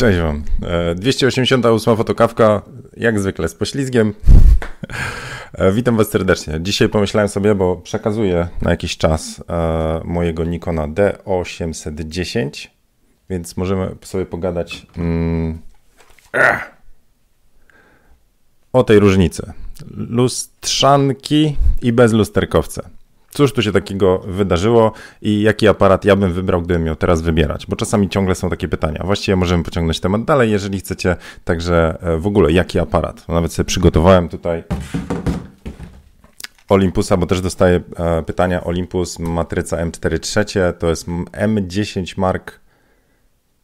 Cześć Wam. 288 fotokawka, jak zwykle z poślizgiem. E, witam Was serdecznie. Dzisiaj pomyślałem sobie, bo przekazuję na jakiś czas e, mojego Nikona D810, więc możemy sobie pogadać mm, o tej różnicy. Lustrzanki i bezlusterkowce. Cóż tu się takiego wydarzyło i jaki aparat ja bym wybrał, gdybym miał teraz wybierać? Bo czasami ciągle są takie pytania. Właściwie możemy pociągnąć temat dalej, jeżeli chcecie. Także e, w ogóle jaki aparat? Nawet sobie przygotowałem tutaj Olympusa, bo też dostaję e, pytania. Olympus, matryca M4 trzecie, to jest M10 Mark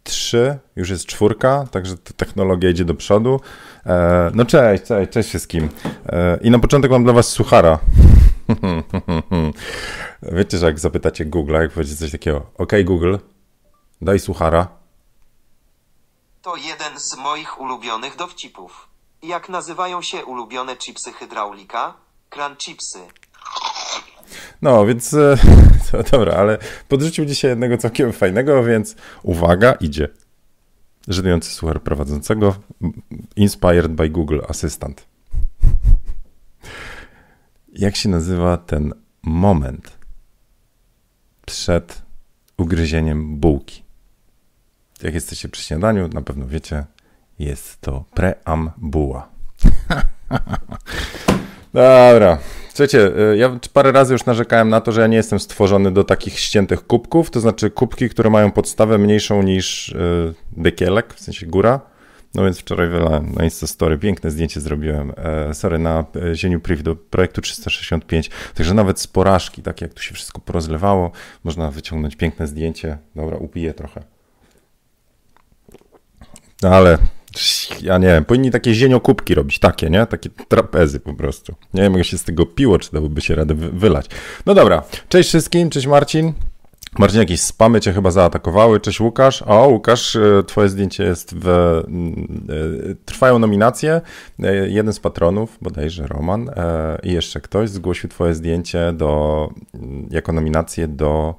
3, już jest czwórka, także technologia idzie do przodu. E, no cześć, cześć, cześć wszystkim. I na początek mam dla was suchara. Wiecie, że jak zapytacie Google, jak powiecie coś takiego, OK Google, daj suchara. To jeden z moich ulubionych dowcipów. Jak nazywają się ulubione chipsy hydraulika? Kran chipsy. No, więc e, to, dobra, ale podrzucił dzisiaj jednego całkiem fajnego, więc uwaga, idzie. Żenujący suchar prowadzącego, inspired by Google Assistant jak się nazywa ten moment przed ugryzieniem bułki. Jak jesteście przy śniadaniu, na pewno wiecie, jest to preambuła. Dobra. Słuchajcie, y, ja parę razy już narzekałem na to, że ja nie jestem stworzony do takich ściętych kubków, to znaczy kubki, które mają podstawę mniejszą niż y, dekielek, w sensie góra no więc wczoraj wylałem na Instastory, piękne zdjęcie zrobiłem, e, sorry, na e, zieniu priv do projektu 365, także nawet z porażki, tak jak tu się wszystko porozlewało, można wyciągnąć piękne zdjęcie, dobra, upiję trochę. No ale ja nie wiem, powinni takie zieniokubki robić, takie, nie? Takie trapezy po prostu. Nie wiem, jak się z tego piło, czy dałoby się radę wylać. No dobra, cześć wszystkim, cześć Marcin. Marcin, jakieś spamy cię chyba zaatakowały. Cześć Łukasz. O, Łukasz, e, twoje zdjęcie jest w... E, trwają nominacje. E, jeden z patronów, bodajże Roman i jeszcze ktoś zgłosił twoje zdjęcie do, jako nominację do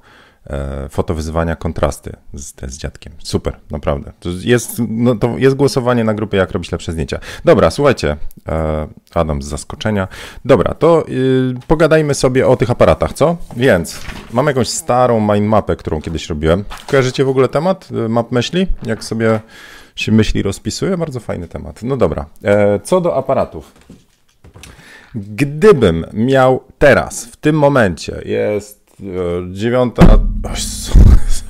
E, fotowyzywania kontrasty z, z dziadkiem. Super, naprawdę. To jest, no, to jest głosowanie na grupę, jak robić lepsze zdjęcia. Dobra, słuchajcie, e, Adam z zaskoczenia. Dobra, to yy, pogadajmy sobie o tych aparatach, co? Więc mam jakąś starą mindmapę, którą kiedyś robiłem. Kojarzycie w ogóle temat y, map myśli? Jak sobie się myśli rozpisuje? Bardzo fajny temat. No dobra, e, co do aparatów. Gdybym miał teraz, w tym momencie, jest dziewiąta...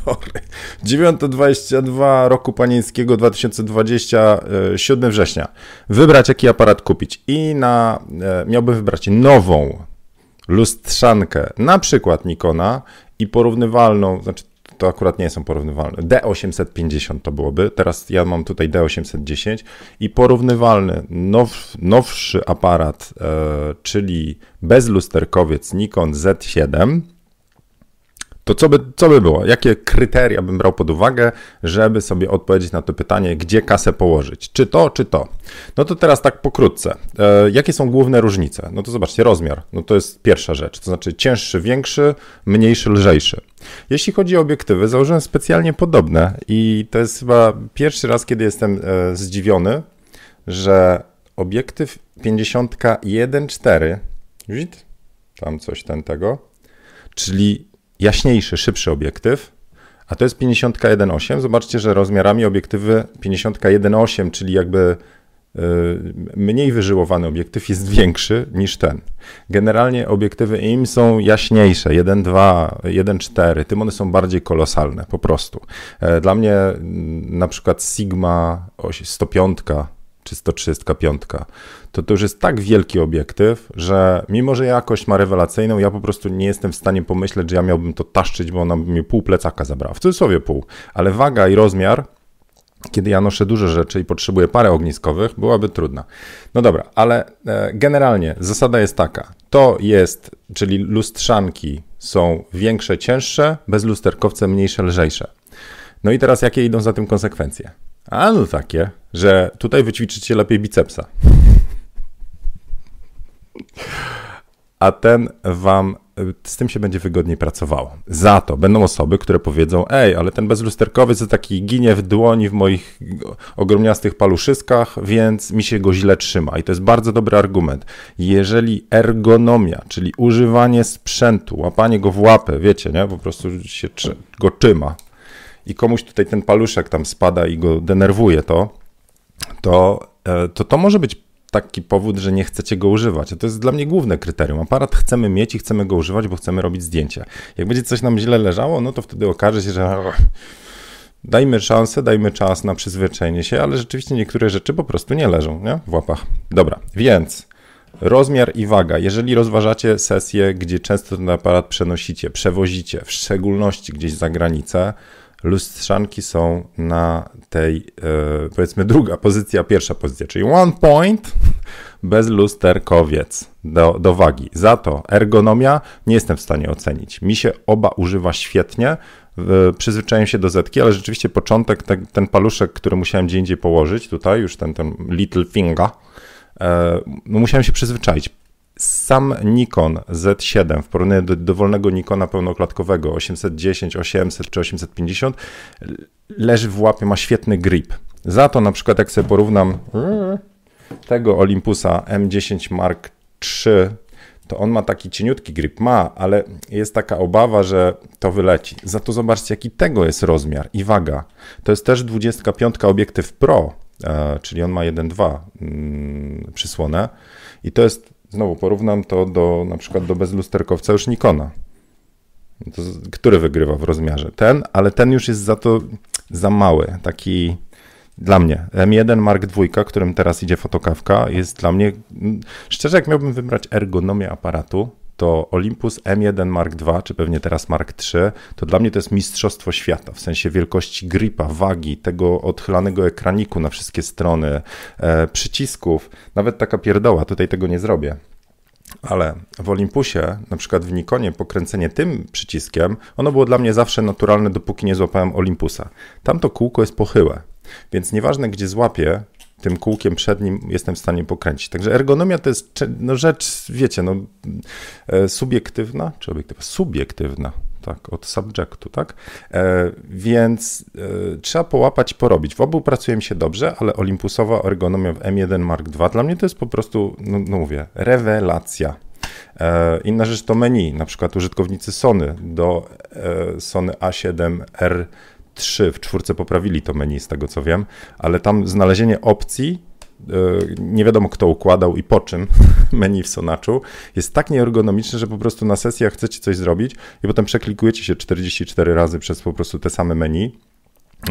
Sorry. 9.22 roku panieńskiego 2020, 7 września. Wybrać jaki aparat kupić i na, e, miałbym wybrać nową lustrzankę, na przykład Nikona i porównywalną, znaczy to akurat nie są porównywalne. D850 to byłoby. Teraz ja mam tutaj D810 i porównywalny now, nowszy aparat, e, czyli bezlusterkowiec Nikon Z7 to co by, co by było? Jakie kryteria bym brał pod uwagę, żeby sobie odpowiedzieć na to pytanie, gdzie kasę położyć? Czy to, czy to? No to teraz tak pokrótce. E, jakie są główne różnice? No to zobaczcie, rozmiar. No to jest pierwsza rzecz, to znaczy cięższy, większy, mniejszy, lżejszy. Jeśli chodzi o obiektywy, założyłem specjalnie podobne i to jest chyba pierwszy raz, kiedy jestem e, zdziwiony, że obiektyw 51.4, widzisz? Tam coś ten tego, czyli jaśniejszy, szybszy obiektyw, a to jest 50-1.8. Zobaczcie, że rozmiarami obiektywy 50-1.8, czyli jakby y, mniej wyżyłowany obiektyw jest większy niż ten. Generalnie obiektywy im są jaśniejsze, 1.2, 1.4, tym one są bardziej kolosalne, po prostu. E, dla mnie na przykład Sigma 105 czy 135, to to już jest tak wielki obiektyw, że mimo, że jakość ma rewelacyjną, ja po prostu nie jestem w stanie pomyśleć, że ja miałbym to taszczyć, bo ona by mi pół plecaka zabrała. W cudzysłowie pół, ale waga i rozmiar kiedy ja noszę duże rzeczy i potrzebuję parę ogniskowych, byłaby trudna. No dobra, ale e, generalnie zasada jest taka. To jest, czyli lustrzanki są większe, cięższe, bezlusterkowce mniejsze, lżejsze. No i teraz jakie idą za tym konsekwencje? A no takie, że tutaj wyćwiczycie lepiej bicepsa. A ten wam z tym się będzie wygodniej pracowało. Za to będą osoby, które powiedzą, ej, ale ten bezlusterkowiec to taki ginie w dłoni w moich ogromniastych paluszyskach, więc mi się go źle trzyma. I to jest bardzo dobry argument. Jeżeli ergonomia, czyli używanie sprzętu, łapanie go w łapę, wiecie, nie, po prostu się go trzyma i komuś tutaj ten paluszek tam spada i go denerwuje to, to e, to, to może być taki powód, że nie chcecie go używać. To jest dla mnie główne kryterium. Aparat chcemy mieć i chcemy go używać, bo chcemy robić zdjęcia. Jak będzie coś nam źle leżało, no to wtedy okaże się, że dajmy szansę, dajmy czas na przyzwyczajenie się, ale rzeczywiście niektóre rzeczy po prostu nie leżą nie? w łapach. Dobra, więc rozmiar i waga. Jeżeli rozważacie sesję, gdzie często ten aparat przenosicie, przewozicie, w szczególności gdzieś za granicę, lustrzanki są na tej, e, powiedzmy, druga pozycja, pierwsza pozycja, czyli one point bez lusterkowiec do, do wagi. Za to ergonomia nie jestem w stanie ocenić. Mi się oba używa świetnie, przyzwyczaiłem się do zetki, ale rzeczywiście początek, te, ten paluszek, który musiałem gdzie indziej położyć, tutaj już ten, ten little finger, e, no musiałem się przyzwyczaić sam Nikon Z7 w porównaniu do dowolnego Nikona pełnoklatkowego 810, 800 czy 850 leży w łapie, ma świetny grip. Za to na przykład jak sobie porównam tego Olympusa M10 Mark III, to on ma taki cieniutki grip, ma, ale jest taka obawa, że to wyleci. Za to zobaczcie, jaki tego jest rozmiar i waga. To jest też 25 obiektyw Pro, e, czyli on ma 1.2 mm, przysłonę i to jest Znowu porównam to do na przykład do bezlusterkowca już Nikona. To, który wygrywa w rozmiarze? Ten, ale ten już jest za to za mały. Taki dla mnie. M1 Mark II, którym teraz idzie fotokawka, jest dla mnie. Szczerze, jak miałbym wybrać ergonomię aparatu, to Olympus M1 Mark II, czy pewnie teraz Mark III, to dla mnie to jest mistrzostwo świata, w sensie wielkości gripa, wagi, tego odchylanego ekraniku na wszystkie strony, e, przycisków, nawet taka pierdoła, tutaj tego nie zrobię. Ale w Olympusie, na przykład w Nikonie, pokręcenie tym przyciskiem, ono było dla mnie zawsze naturalne, dopóki nie złapałem Olympusa. Tamto kółko jest pochyłe, więc nieważne gdzie złapię, tym kółkiem przed nim jestem w stanie pokręcić. Także ergonomia to jest no, rzecz, wiecie, no, e, subiektywna, czy obiektywna? Subiektywna, tak, od subjectu, tak? E, więc e, trzeba połapać, porobić. W obu pracuje mi się dobrze, ale olimpusowa ergonomia w M1 Mark II dla mnie to jest po prostu, no, no mówię, rewelacja. E, inna rzecz to menu, na przykład użytkownicy Sony do e, Sony A7R 3 w czwórce poprawili to menu, z tego co wiem, ale tam znalezienie opcji, e, nie wiadomo kto układał i po czym menu w Sonaczu, jest tak nieergonomiczne, że po prostu na sesjach chcecie coś zrobić i potem przeklikujecie się 44 razy przez po prostu te same menu,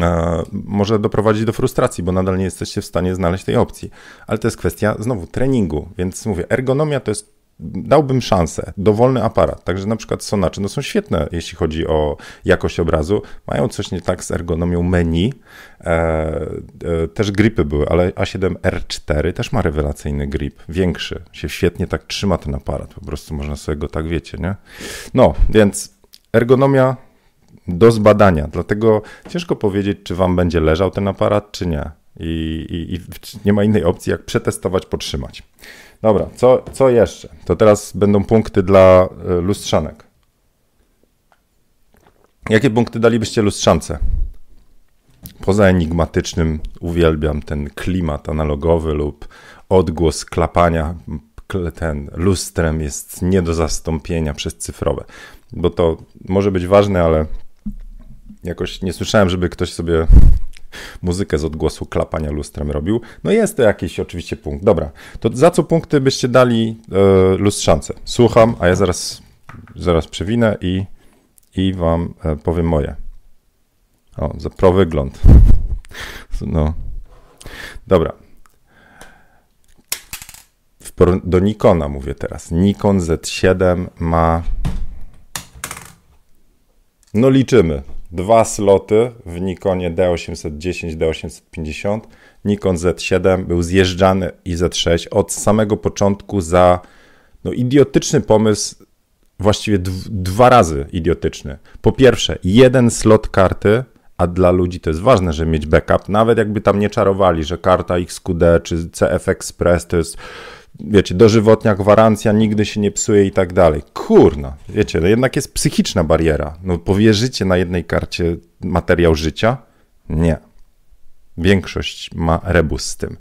e, może doprowadzić do frustracji, bo nadal nie jesteście w stanie znaleźć tej opcji. Ale to jest kwestia znowu treningu, więc mówię, ergonomia to jest dałbym szansę. Dowolny aparat, także na przykład Sonacze, no są świetne, jeśli chodzi o jakość obrazu. Mają coś nie tak z ergonomią menu. E, e, też gripy były, ale A7R4 też ma rewelacyjny grip, większy. Się świetnie tak trzyma ten aparat, po prostu można sobie go tak, wiecie, nie? No, więc ergonomia do zbadania, dlatego ciężko powiedzieć, czy wam będzie leżał ten aparat, czy nie. I, i, i nie ma innej opcji, jak przetestować, potrzymać. Dobra, co, co jeszcze? To teraz będą punkty dla e, lustrzanek. Jakie punkty dalibyście lustrzance? Poza enigmatycznym uwielbiam ten klimat analogowy lub odgłos klapania ten lustrem jest nie do zastąpienia przez cyfrowe. Bo to może być ważne, ale jakoś nie słyszałem, żeby ktoś sobie muzykę z odgłosu klapania lustrem robił. No jest to jakiś oczywiście punkt. Dobra, to za co punkty byście dali e, lustrzance? Słucham, a ja zaraz, zaraz przewinę i, i wam e, powiem moje. O, za pro wygląd. No. Dobra. Do Nikona mówię teraz. Nikon Z7 ma. No liczymy dwa sloty w Nikonie D810, D850. Nikon Z7 był zjeżdżany i Z6 od samego początku za no, idiotyczny pomysł, właściwie dwa razy idiotyczny. Po pierwsze, jeden slot karty, a dla ludzi to jest ważne, żeby mieć backup, nawet jakby tam nie czarowali, że karta XQD czy CF Express to jest wiecie, dożywotnia gwarancja, nigdy się nie psuje i tak dalej. Kurna, wiecie, no jednak jest psychiczna bariera. No powierzycie na jednej karcie materiał życia? Nie. Większość ma rebus z tym.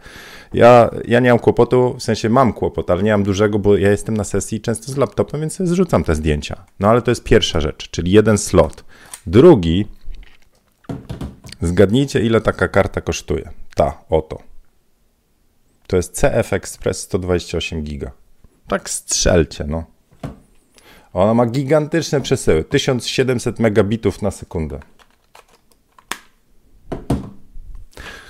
Ja, ja nie mam kłopotu, w sensie mam kłopot, ale nie mam dużego, bo ja jestem na sesji często z laptopem, więc zrzucam te zdjęcia. No ale to jest pierwsza rzecz, czyli jeden slot. Drugi, zgadnijcie ile taka karta kosztuje. Ta, oto. To jest CF Express 128 giga. Tak strzelcie, no. Ona ma gigantyczne przesyły, 1700 megabitów na sekundę.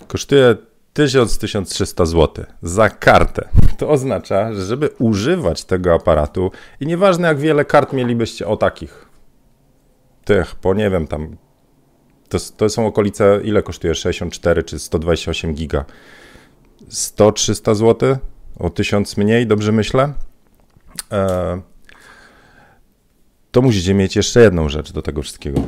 Kosztuje 1000-1300 zł za kartę. To oznacza, że żeby używać tego aparatu i nieważne jak wiele kart mielibyście o takich, tych, bo nie wiem tam, to, to są okolice, ile kosztuje 64 czy 128 giga? 100-300 zł? O 1000 mniej, dobrze myślę? E, to musicie mieć jeszcze jedną rzecz do tego wszystkiego.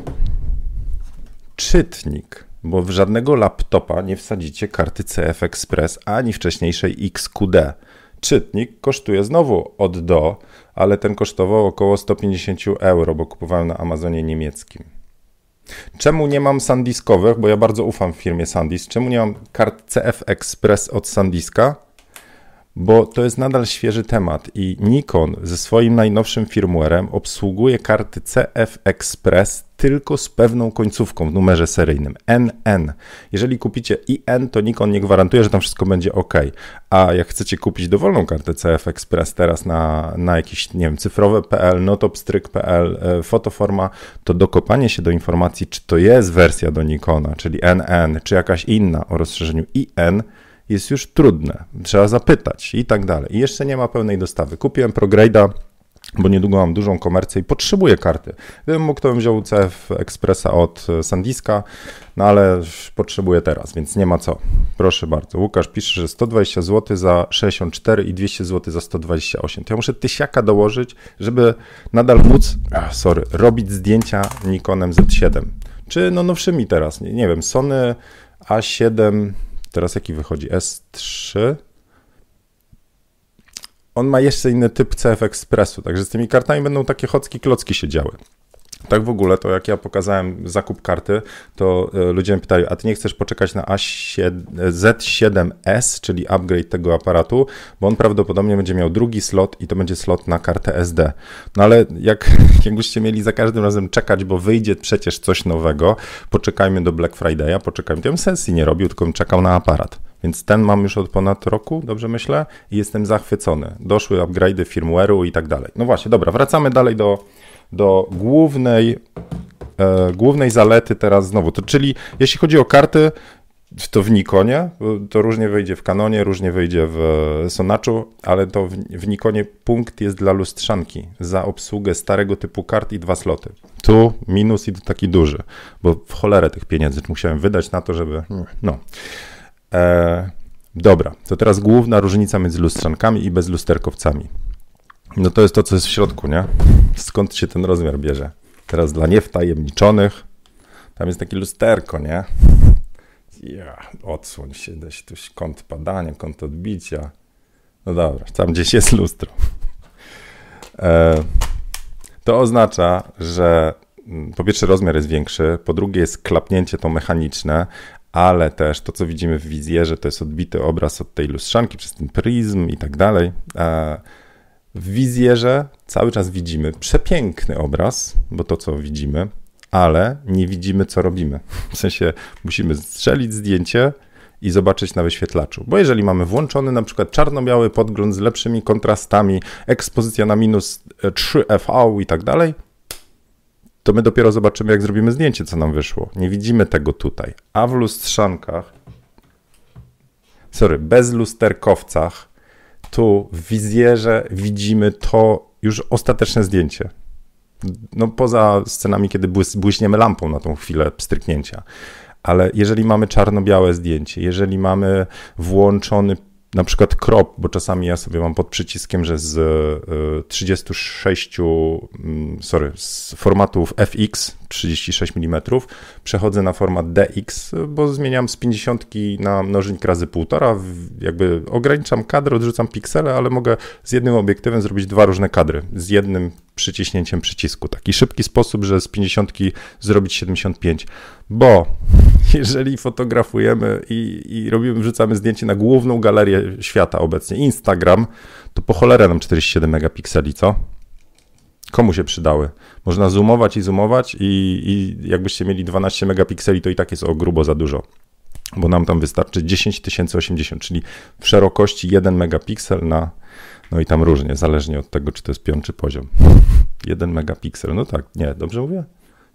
Czytnik bo w żadnego laptopa nie wsadzicie karty CF Express ani wcześniejszej XQD. Czytnik kosztuje znowu od do, ale ten kosztował około 150 euro, bo kupowałem na Amazonie niemieckim. Czemu nie mam sandiskowych, bo ja bardzo ufam firmie Sandisk, czemu nie mam kart CF Express od Sandiska? bo to jest nadal świeży temat i Nikon ze swoim najnowszym firmwarem obsługuje karty CF Express tylko z pewną końcówką w numerze seryjnym NN. Jeżeli kupicie IN, to Nikon nie gwarantuje, że tam wszystko będzie ok. A jak chcecie kupić dowolną kartę CF Express teraz na, na jakieś, nie wiem, cyfrowe.pl, notopstryk.pl, e, fotoforma, to dokopanie się do informacji, czy to jest wersja do Nikona, czyli NN, czy jakaś inna o rozszerzeniu IN, jest już trudne. Trzeba zapytać i tak dalej. I jeszcze nie ma pełnej dostawy. Kupiłem ProGrade'a, bo niedługo mam dużą komercję i potrzebuję karty. Gdybym mógł, to bym wziął CF Expressa od Sandiska, no ale potrzebuję teraz, więc nie ma co. Proszę bardzo. Łukasz pisze, że 120 zł za 64 i 200 zł za 128. To ja muszę tysiaka dołożyć, żeby nadal móc, sorry, robić zdjęcia Nikonem Z7. Czy no nowszymi teraz, nie, nie wiem, Sony A7 Teraz jaki wychodzi? S3. On ma jeszcze inny typ CF Expressu, także z tymi kartami będą takie chocki klocki się działy. Tak w ogóle, to jak ja pokazałem zakup karty, to e, ludzie mnie pytali, a ty nie chcesz poczekać na A7, Z7S, czyli upgrade tego aparatu, bo on prawdopodobnie będzie miał drugi slot i to będzie slot na kartę SD. No ale jak, jakbyście mieli za każdym razem czekać, bo wyjdzie przecież coś nowego, poczekajmy do Black Friday'a, poczekajmy. To ja bym sesji nie robił, tylko bym czekał na aparat. Więc ten mam już od ponad roku, dobrze myślę, i jestem zachwycony. Doszły upgrade'y firmware'u i tak dalej. No właśnie, dobra, wracamy dalej do do głównej, e, głównej zalety teraz znowu. To, czyli jeśli chodzi o karty, to w Nikonie, to różnie wyjdzie w Canonie, różnie wyjdzie w Sonaczu, ale to w, w Nikonie punkt jest dla lustrzanki za obsługę starego typu kart i dwa sloty. Tu minus i to taki duży, bo w cholerę tych pieniędzy musiałem wydać na to, żeby. No. E, dobra, to teraz główna różnica między lustrzankami i bezlusterkowcami. No to jest to, co jest w środku, nie? Skąd się ten rozmiar bierze? Teraz dla niewtajemniczonych, tam jest takie lusterko, nie? Ja, odsłoń się, dać tu kąt padania, kąt odbicia. No dobra, tam gdzieś jest lustro. E, to oznacza, że mm, po pierwsze rozmiar jest większy, po drugie jest klapnięcie to mechaniczne, ale też to, co widzimy w wizjerze, to jest odbity obraz od tej lustrzanki przez ten pryzm i tak dalej. W wizjerze cały czas widzimy przepiękny obraz, bo to co widzimy, ale nie widzimy co robimy. W sensie musimy strzelić zdjęcie i zobaczyć na wyświetlaczu. Bo jeżeli mamy włączony na przykład czarno-biały podgląd z lepszymi kontrastami, ekspozycja na minus 3 FV i tak dalej, to my dopiero zobaczymy, jak zrobimy zdjęcie, co nam wyszło. Nie widzimy tego tutaj. A w lustrzankach, sorry, bez lusterkowcach tu w wizjerze widzimy to już ostateczne zdjęcie. No poza scenami, kiedy błyśniemy lampą na tą chwilę stryknięcia. Ale jeżeli mamy czarno-białe zdjęcie, jeżeli mamy włączony na przykład crop, bo czasami ja sobie mam pod przyciskiem, że z 36, y, mm, sorry, z formatów FX, 36 mm, przechodzę na format DX, bo zmieniam z 50 na mnożnik razy 1,5, jakby ograniczam kadr, odrzucam piksele, ale mogę z jednym obiektywem zrobić dwa różne kadry, z jednym przyciśnięciem przycisku. Taki szybki sposób, że z 50 zrobić 75, bo jeżeli fotografujemy i, i robimy, wrzucamy zdjęcie na główną galerię świata obecnie, Instagram, to po cholerę nam 47 megapikseli, co? Komu się przydały? Można zoomować i zoomować i, i jakbyście mieli 12 megapikseli, to i tak jest o grubo za dużo bo nam tam wystarczy 10080, czyli w szerokości 1 megapiksel na, no i tam różnie, zależnie od tego, czy to jest czy poziom. 1 megapiksel, no tak, nie, dobrze mówię?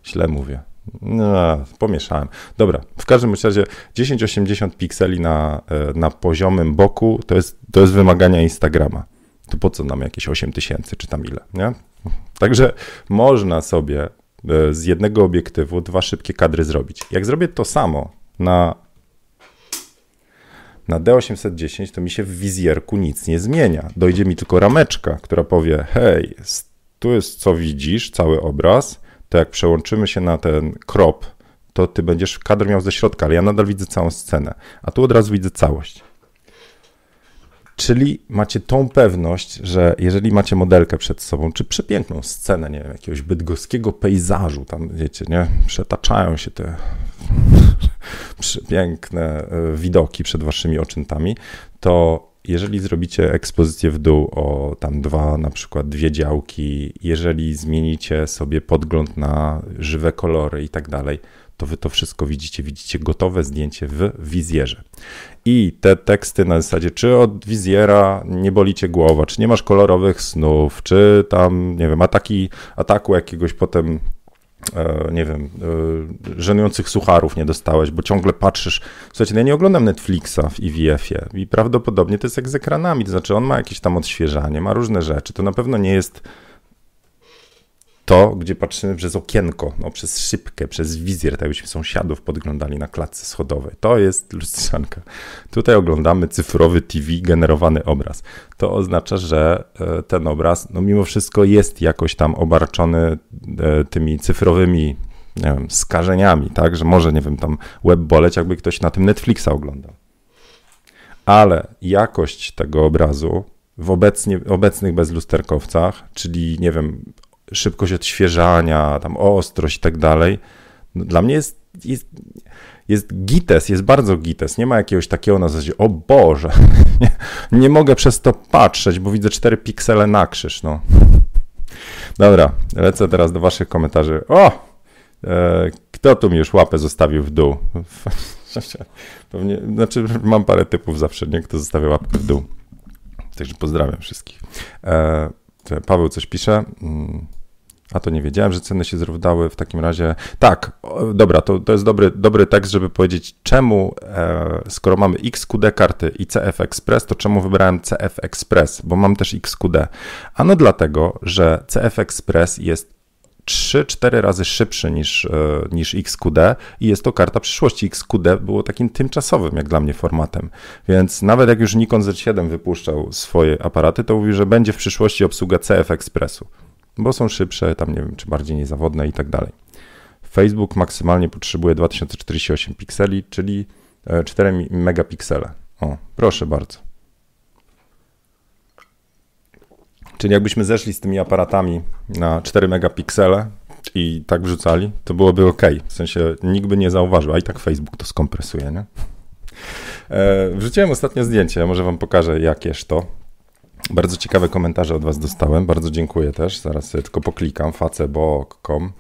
Źle mówię. No, pomieszałem. Dobra, w każdym razie 1080 pikseli na, e, na poziomym boku to jest, to jest wymagania Instagrama. To po co nam jakieś 8000 czy tam ile, nie? Także można sobie e, z jednego obiektywu dwa szybkie kadry zrobić. Jak zrobię to samo na, na D810, to mi się w wizjerku nic nie zmienia. Dojdzie mi tylko rameczka, która powie: Hej, tu jest co widzisz, cały obraz. To jak przełączymy się na ten crop, to ty będziesz kadr miał ze środka, ale ja nadal widzę całą scenę, a tu od razu widzę całość. Czyli macie tą pewność, że jeżeli macie modelkę przed sobą, czy przepiękną scenę, nie wiem, jakiegoś bydgoskiego pejzażu, tam wiecie, nie, przetaczają się te przepiękne e, widoki przed waszymi oczętami, to jeżeli zrobicie ekspozycję w dół o tam dwa, na przykład dwie działki, jeżeli zmienicie sobie podgląd na żywe kolory i tak dalej, to wy to wszystko widzicie, widzicie gotowe zdjęcie w wizjerze. I te teksty na zasadzie, czy od wizjera nie boli cię głowa, czy nie masz kolorowych snów, czy tam, nie wiem, ataki, ataku jakiegoś potem e, nie wiem, e, żenujących sucharów nie dostałeś, bo ciągle patrzysz. Słuchajcie, no ja nie oglądam Netflixa w IWF-ie i prawdopodobnie to jest jak z ekranami, to znaczy on ma jakieś tam odświeżanie, ma różne rzeczy. To na pewno nie jest to, gdzie patrzymy przez okienko, no, przez szybkę, przez wizjer, tak jakbyśmy sąsiadów podglądali na klatce schodowej. To jest lustrzanka. Tutaj oglądamy cyfrowy TV, generowany obraz. To oznacza, że e, ten obraz, no mimo wszystko jest jakoś tam obarczony e, tymi cyfrowymi nie wiem, skażeniami, tak, że może, nie wiem, tam web boleć, jakby ktoś na tym Netflixa oglądał. Ale jakość tego obrazu w obecnie, obecnych bezlusterkowcach, czyli nie wiem, szybkość odświeżania, tam ostrość i tak dalej, dla mnie jest, jest, jest gites, jest bardzo gites. Nie ma jakiegoś takiego na zasadzie, o Boże, nie, nie mogę przez to patrzeć, bo widzę 4 piksele na krzyż, no. Dobra, lecę teraz do waszych komentarzy. O! E, kto tu mi już łapę zostawił w dół? Pewnie, znaczy mam parę typów zawsze, nie? Kto zostawia łapkę w dół. Także pozdrawiam wszystkich. E, Paweł coś pisze. A to nie wiedziałem, że ceny się zrównały w takim razie. Tak, dobra, to, to jest dobry, dobry tekst, żeby powiedzieć, czemu, e, skoro mamy XQD karty i CF Express, to czemu wybrałem CF Express, bo mam też XQD. Ano dlatego, że CF Express jest 3-4 razy szybszy niż, e, niż XQD i jest to karta przyszłości. XQD było takim tymczasowym, jak dla mnie, formatem. Więc nawet jak już Nikon Z7 wypuszczał swoje aparaty, to mówił, że będzie w przyszłości obsługa CF Expressu bo są szybsze, tam nie wiem, czy bardziej niezawodne i tak dalej. Facebook maksymalnie potrzebuje 2048 pikseli, czyli 4 e, megapiksele. O, proszę bardzo. Czyli jakbyśmy zeszli z tymi aparatami na 4 megapiksele i tak wrzucali, to byłoby ok. W sensie nikt by nie zauważył, a i tak Facebook to skompresuje, nie? E, wrzuciłem ostatnio zdjęcie, może wam pokażę jakież to. Bardzo ciekawe komentarze od Was dostałem. Bardzo dziękuję też. Zaraz sobie tylko poklikam facebok.com.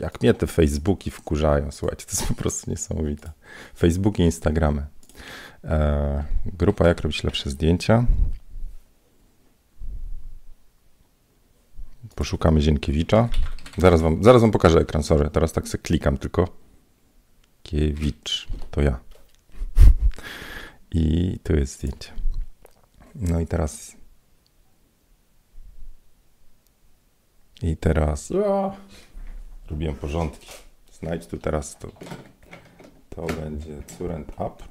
Jak mnie te Facebooki wkurzają, słuchajcie, to jest po prostu niesamowite. Facebook i Instagramy. Eee, grupa Jak robić lepsze zdjęcia. Poszukamy Zienkiewicza. Zaraz wam, zaraz wam pokażę ekran, sorry. Teraz tak sobie klikam tylko. Kiewicz, to ja. I tu jest zdjęcie. No i teraz. I teraz. O, robiłem porządki. Znajdź tu teraz to. To będzie current up.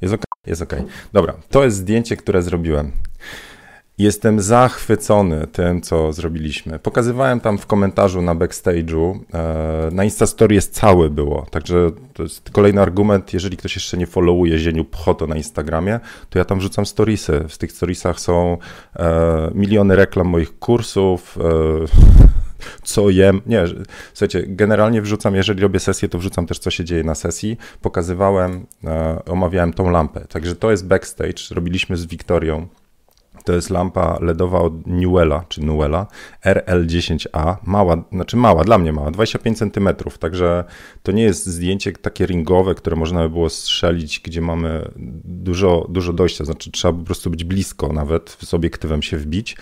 Jest ok. Jest ok. Dobra, to jest zdjęcie, które zrobiłem. Jestem zachwycony tym, co zrobiliśmy. Pokazywałem tam w komentarzu na backstage'u. E, na Instastory jest cały było, także to jest kolejny argument. Jeżeli ktoś jeszcze nie followuje Zieniu Pchoto na Instagramie, to ja tam wrzucam storiesy. W tych storiesach są e, miliony reklam moich kursów. E, co jem. Nie, słuchajcie, generalnie wrzucam, jeżeli robię sesję, to wrzucam też, co się dzieje na sesji. Pokazywałem, omawiałem tą lampę. Także to jest backstage. Robiliśmy z Wiktorią to jest lampa LEDowa od Newella, czy Newella, RL10A, mała, znaczy mała, dla mnie mała, 25 cm, także to nie jest zdjęcie takie ringowe, które można by było strzelić, gdzie mamy dużo, dużo dojścia, znaczy trzeba po prostu być blisko nawet, z obiektywem się wbić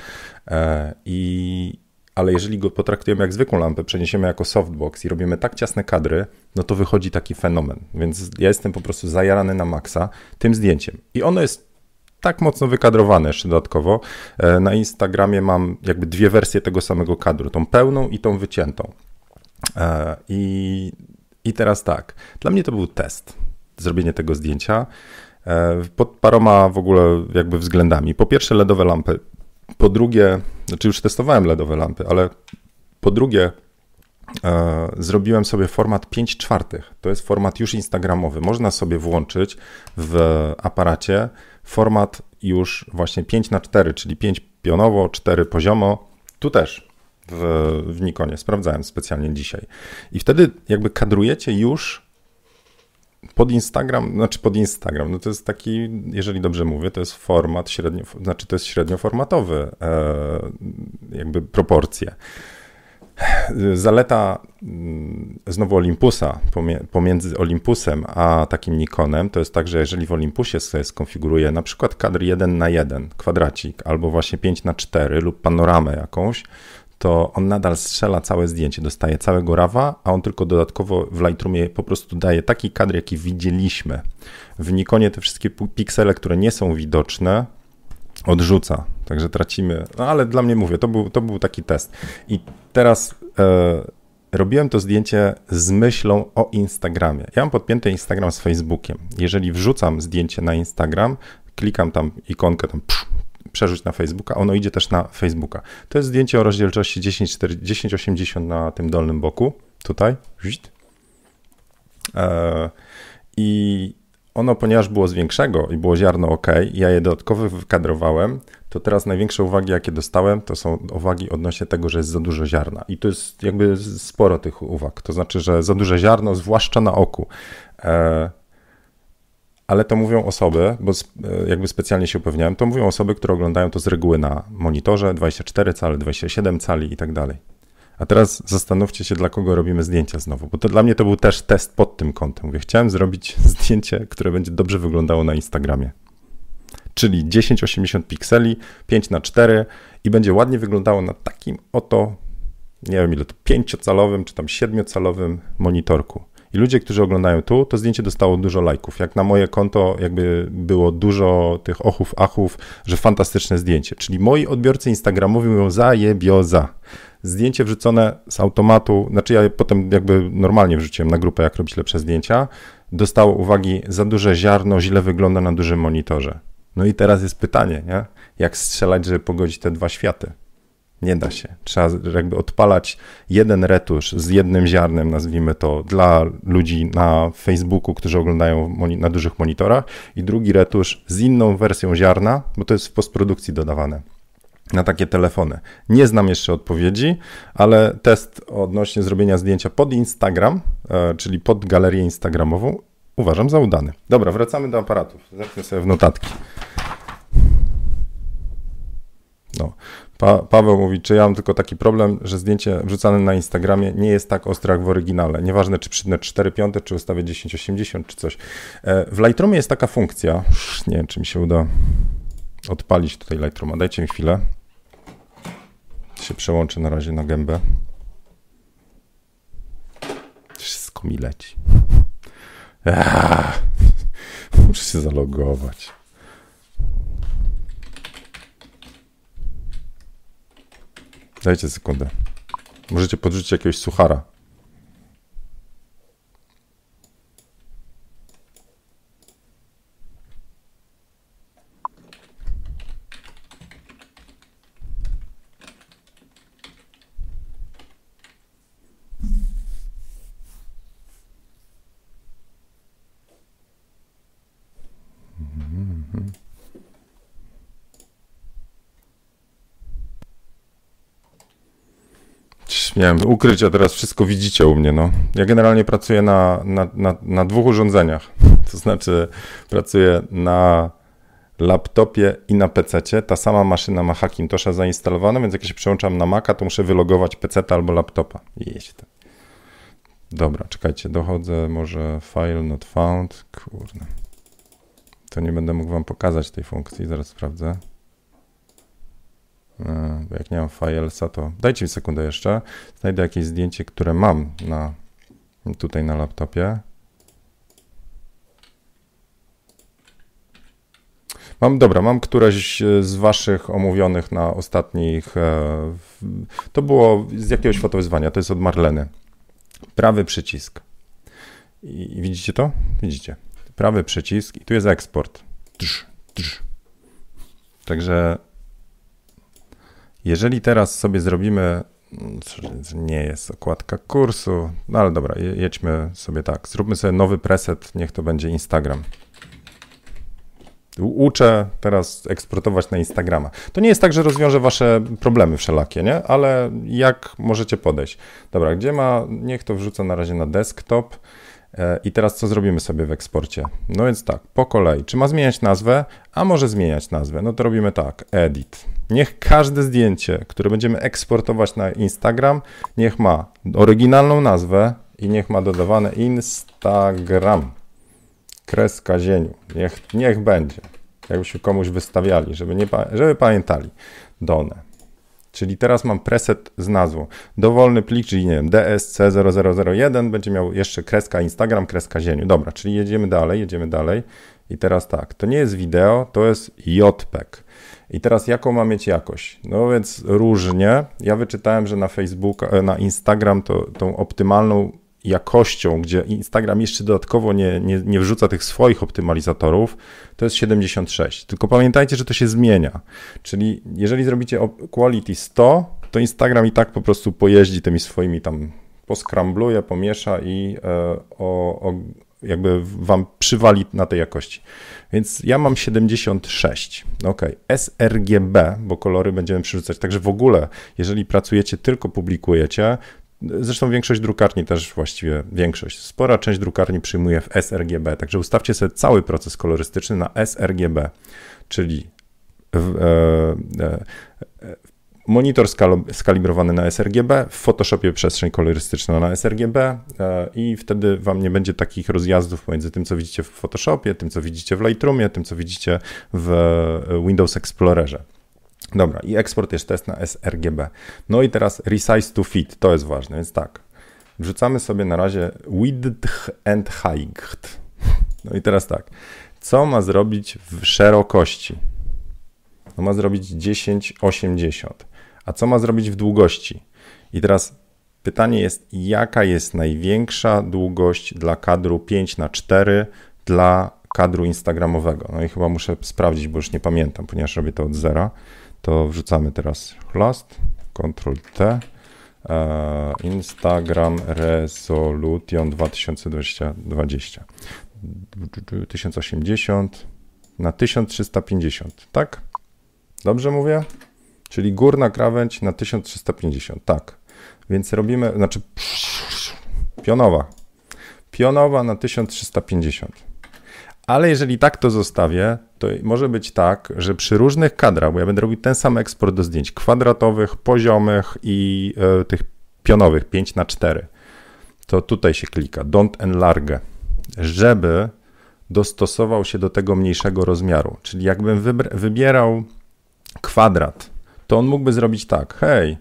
e, i ale jeżeli go potraktujemy jak zwykłą lampę, przeniesiemy jako softbox i robimy tak ciasne kadry, no to wychodzi taki fenomen. Więc ja jestem po prostu zajarany na maksa tym zdjęciem. I ono jest tak mocno wykadrowane jeszcze dodatkowo. E, na Instagramie mam jakby dwie wersje tego samego kadru, tą pełną i tą wyciętą. E, I, i teraz tak, dla mnie to był test, zrobienie tego zdjęcia e, pod paroma w ogóle jakby względami. Po pierwsze LEDowe lampy, po drugie, znaczy już testowałem LEDowe lampy, ale po drugie zrobiłem sobie format 5 czwartych. To jest format już instagramowy. Można sobie włączyć w aparacie format już właśnie 5 na 4 czyli 5 pionowo, 4 poziomo. Tu też w, w Nikonie, sprawdzałem specjalnie dzisiaj. I wtedy jakby kadrujecie już pod Instagram, znaczy pod Instagram, no to jest taki, jeżeli dobrze mówię, to jest format średnio, znaczy to jest średnioformatowy, e, jakby proporcje. Zaleta mm, znowu Olympusa pomiędzy Olympusem a takim Nikonem to jest tak, że jeżeli w Olympusie sobie skonfiguruje na przykład kadr 1 na 1 kwadracik albo właśnie 5 na 4 lub panoramę jakąś, to on nadal strzela całe zdjęcie, dostaje całego rawa, a on tylko dodatkowo w Lightroomie po prostu daje taki kadr, jaki widzieliśmy. W Nikonie te wszystkie piksele, które nie są widoczne, odrzuca, także tracimy. No ale dla mnie mówię, to był, to był taki test. I teraz e, robiłem to zdjęcie z myślą o Instagramie. Ja mam podpięty Instagram z Facebookiem. Jeżeli wrzucam zdjęcie na Instagram, klikam tam ikonkę, tam psz, przerzuć na Facebooka, ono idzie też na Facebooka. To jest zdjęcie o rozdzielczości 1080 na tym dolnym boku, tutaj. E, I ono, ponieważ było z większego i było ziarno ok, ja je dodatkowo wykadrowałem, to teraz największe uwagi, jakie dostałem, to są uwagi odnośnie tego, że jest za dużo ziarna. I to jest jakby sporo tych uwag. To znaczy, że za duże ziarno, zwłaszcza na oku. E, ale to mówią osoby, bo e, jakby specjalnie się upewniałem, to mówią osoby, które oglądają to z reguły na monitorze 24 cali, 27 cali i tak dalej. A teraz zastanówcie się, dla kogo robimy zdjęcia znowu, bo to dla mnie to był też test pod tym kątem. Mówię, chciałem zrobić zdjęcie, które będzie dobrze wyglądało na Instagramie. Czyli 1080 pikseli, 5 na 4 i będzie ładnie wyglądało na takim oto, nie wiem ile to, 5-calowym czy tam 7-calowym monitorku. I ludzie, którzy oglądają tu, to zdjęcie dostało dużo lajków. Jak na moje konto, jakby było dużo tych ochów, achów, że fantastyczne zdjęcie. Czyli moi odbiorcy Instagramowi mówią zajebioza zdjęcie wrzucone z automatu, znaczy ja potem jakby normalnie wrzuciłem na grupę, jak robić lepsze zdjęcia, dostało uwagi za duże ziarno, źle wygląda na dużym monitorze. No i teraz jest pytanie, nie? jak strzelać, żeby pogodzić te dwa światy? Nie da się. Trzeba jakby odpalać jeden retusz z jednym ziarnem, nazwijmy to, dla ludzi na Facebooku, którzy oglądają na dużych monitorach, i drugi retusz z inną wersją ziarna, bo to jest w postprodukcji dodawane na takie telefony. Nie znam jeszcze odpowiedzi, ale test odnośnie zrobienia zdjęcia pod Instagram, e, czyli pod galerię Instagramową, uważam za udany. Dobra, wracamy do aparatów. Zerknę sobie w notatki. No. Pa Paweł mówi, czy ja mam tylko taki problem, że zdjęcie wrzucane na Instagramie nie jest tak ostre jak w oryginale. Nieważne, czy przytnę 4,5, czy ustawię 1080, czy coś. E, w Lightroomie jest taka funkcja, nie wiem, czy mi się uda odpalić tutaj Lightrooma. Dajcie mi chwilę się przełączę na razie na gębę. Wszystko mi leci. muszę się zalogować. Dajcie sekundę. Możecie podrzucić jakiegoś suchara. Miałem ukryć, a teraz wszystko widzicie u mnie. No. Ja generalnie pracuję na, na, na, na dwóch urządzeniach. To znaczy, pracuję na laptopie i na PC. Ta sama maszyna ma Hackintosha zainstalowane, więc jak się przełączam na Maca, to muszę wylogować PC albo laptopa. Jeść to. Dobra, czekajcie, dochodzę, może file not found. Kurde. To nie będę mógł wam pokazać tej funkcji, zaraz sprawdzę. E, jak nie mam filesa, to dajcie mi sekundę jeszcze. Znajdę jakieś zdjęcie, które mam na, tutaj na laptopie. Mam, dobra, mam któreś z waszych omówionych na ostatnich, e, to było z jakiegoś fotowyzwania, to jest od Marleny. Prawy przycisk. I widzicie to? Widzicie. Prawy przycisk i tu jest eksport. Drz, drz. Także jeżeli teraz sobie zrobimy, nie jest okładka kursu, no ale dobra, jedźmy sobie tak. Zróbmy sobie nowy preset, niech to będzie Instagram. Uczę teraz eksportować na Instagrama. To nie jest tak, że rozwiąże wasze problemy wszelakie, nie? Ale jak możecie podejść? Dobra, gdzie ma, niech to wrzucę na razie na desktop. E, I teraz co zrobimy sobie w eksporcie? No więc tak, po kolei. Czy ma zmieniać nazwę? A może zmieniać nazwę? No to robimy tak, edit. Niech każde zdjęcie, które będziemy eksportować na Instagram, niech ma oryginalną nazwę i niech ma dodawane Instagram. Kreska zieniu. Niech, niech będzie. Jakbyśmy komuś wystawiali, żeby, nie, żeby pamiętali. Done. Czyli teraz mam preset z nazwą. Dowolny plik, czyli nie wiem, DSC0001 będzie miał jeszcze kreska Instagram, kreska zieniu. Dobra, czyli jedziemy dalej, jedziemy dalej. I teraz tak, to nie jest wideo, to jest JPEG. I teraz jaką ma mieć jakość? No więc różnie. Ja wyczytałem, że na Facebook, e, na Instagram to tą optymalną jakością, gdzie Instagram jeszcze dodatkowo nie, nie, nie wrzuca tych swoich optymalizatorów, to jest 76. Tylko pamiętajcie, że to się zmienia. Czyli jeżeli zrobicie quality 100, to Instagram i tak po prostu pojeździ tymi swoimi tam, poskrambluje, pomiesza i e, o, o, jakby wam przywali na tej jakości. Więc ja mam 76. Ok, sRGB, bo kolory będziemy przerzucać. Także w ogóle, jeżeli pracujecie, tylko publikujecie, Zresztą większość drukarni też właściwie, większość, spora część drukarni przyjmuje w sRGB, także ustawcie sobie cały proces kolorystyczny na sRGB, czyli w, e, e, monitor skalibrowany na sRGB, w Photoshopie przestrzeń kolorystyczna na sRGB e, i wtedy wam nie będzie takich rozjazdów pomiędzy tym, co widzicie w Photoshopie, tym, co widzicie w Lightroomie, tym, co widzicie w e, Windows Explorerze. Dobra, i eksport jest test na sRGB. No i teraz resize to fit, to jest ważne, więc tak. Wrzucamy sobie na razie width and height. No i teraz tak. Co ma zrobić w szerokości? No ma zrobić 1080. A co ma zrobić w długości? I teraz pytanie jest, jaka jest największa długość dla kadru 5 na 4 dla kadru instagramowego? No i chyba muszę sprawdzić, bo już nie pamiętam, ponieważ robię to od zera to wrzucamy teraz last, Ctrl T, e, Instagram Resolution 2020 1080 na 1350, tak? Dobrze mówię? Czyli górna krawędź na 1350, tak. Więc robimy, znaczy pionowa. Pionowa na 1350. Ale jeżeli tak to zostawię, to może być tak, że przy różnych kadrach, bo ja będę robił ten sam eksport do zdjęć kwadratowych, poziomych i e, tych pionowych 5 na 4 to tutaj się klika don't enlarge, żeby dostosował się do tego mniejszego rozmiaru. Czyli jakbym wybierał kwadrat, to on mógłby zrobić tak, hej,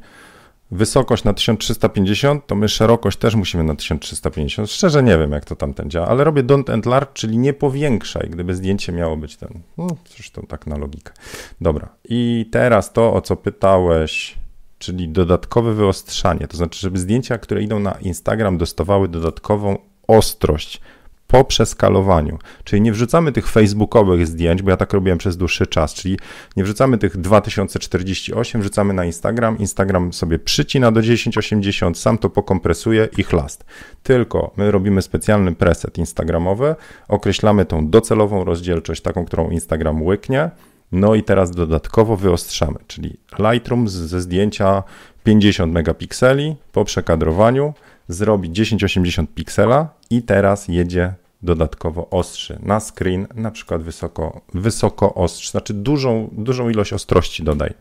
wysokość na 1350, to my szerokość też musimy na 1350. Szczerze nie wiem, jak to tamten działa, ale robię don't enlarge, czyli nie powiększaj, gdyby zdjęcie miało być ten. No, zresztą tak na logikę. Dobra. I teraz to, o co pytałeś, czyli dodatkowe wyostrzanie. To znaczy, żeby zdjęcia, które idą na Instagram, dostawały dodatkową ostrość po przeskalowaniu. Czyli nie wrzucamy tych facebookowych zdjęć, bo ja tak robiłem przez dłuższy czas, czyli nie wrzucamy tych 2048, wrzucamy na Instagram, Instagram sobie przycina do 1080, sam to pokompresuje i chlast. Tylko my robimy specjalny preset instagramowy, określamy tą docelową rozdzielczość, taką, którą Instagram łyknie, no i teraz dodatkowo wyostrzamy, czyli Lightroom ze zdjęcia 50 megapikseli po przekadrowaniu zrobi 1080 piksela i teraz jedzie dodatkowo ostrzy na screen, na przykład wysoko, wysoko ostrzy, znaczy dużą, dużą ilość ostrości dodaj.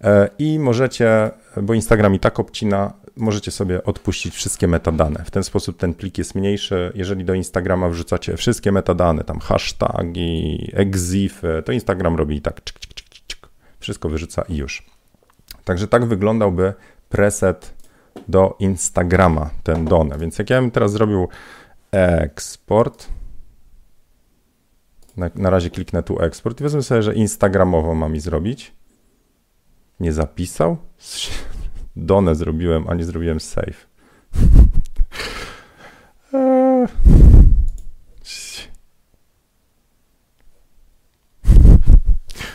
E, I możecie, bo Instagram i tak obcina, możecie sobie odpuścić wszystkie metadane. W ten sposób ten plik jest mniejszy. Jeżeli do Instagrama wrzucacie wszystkie metadane, tam hashtagi, exify, to Instagram robi i tak wszystko wyrzuca i już. Także tak wyglądałby preset do Instagrama, ten Done. Więc jak ja bym teraz zrobił eksport, na, na razie kliknę tu eksport i wezmę sobie, że Instagramowo ma mi zrobić. Nie zapisał? Done zrobiłem, a nie zrobiłem save.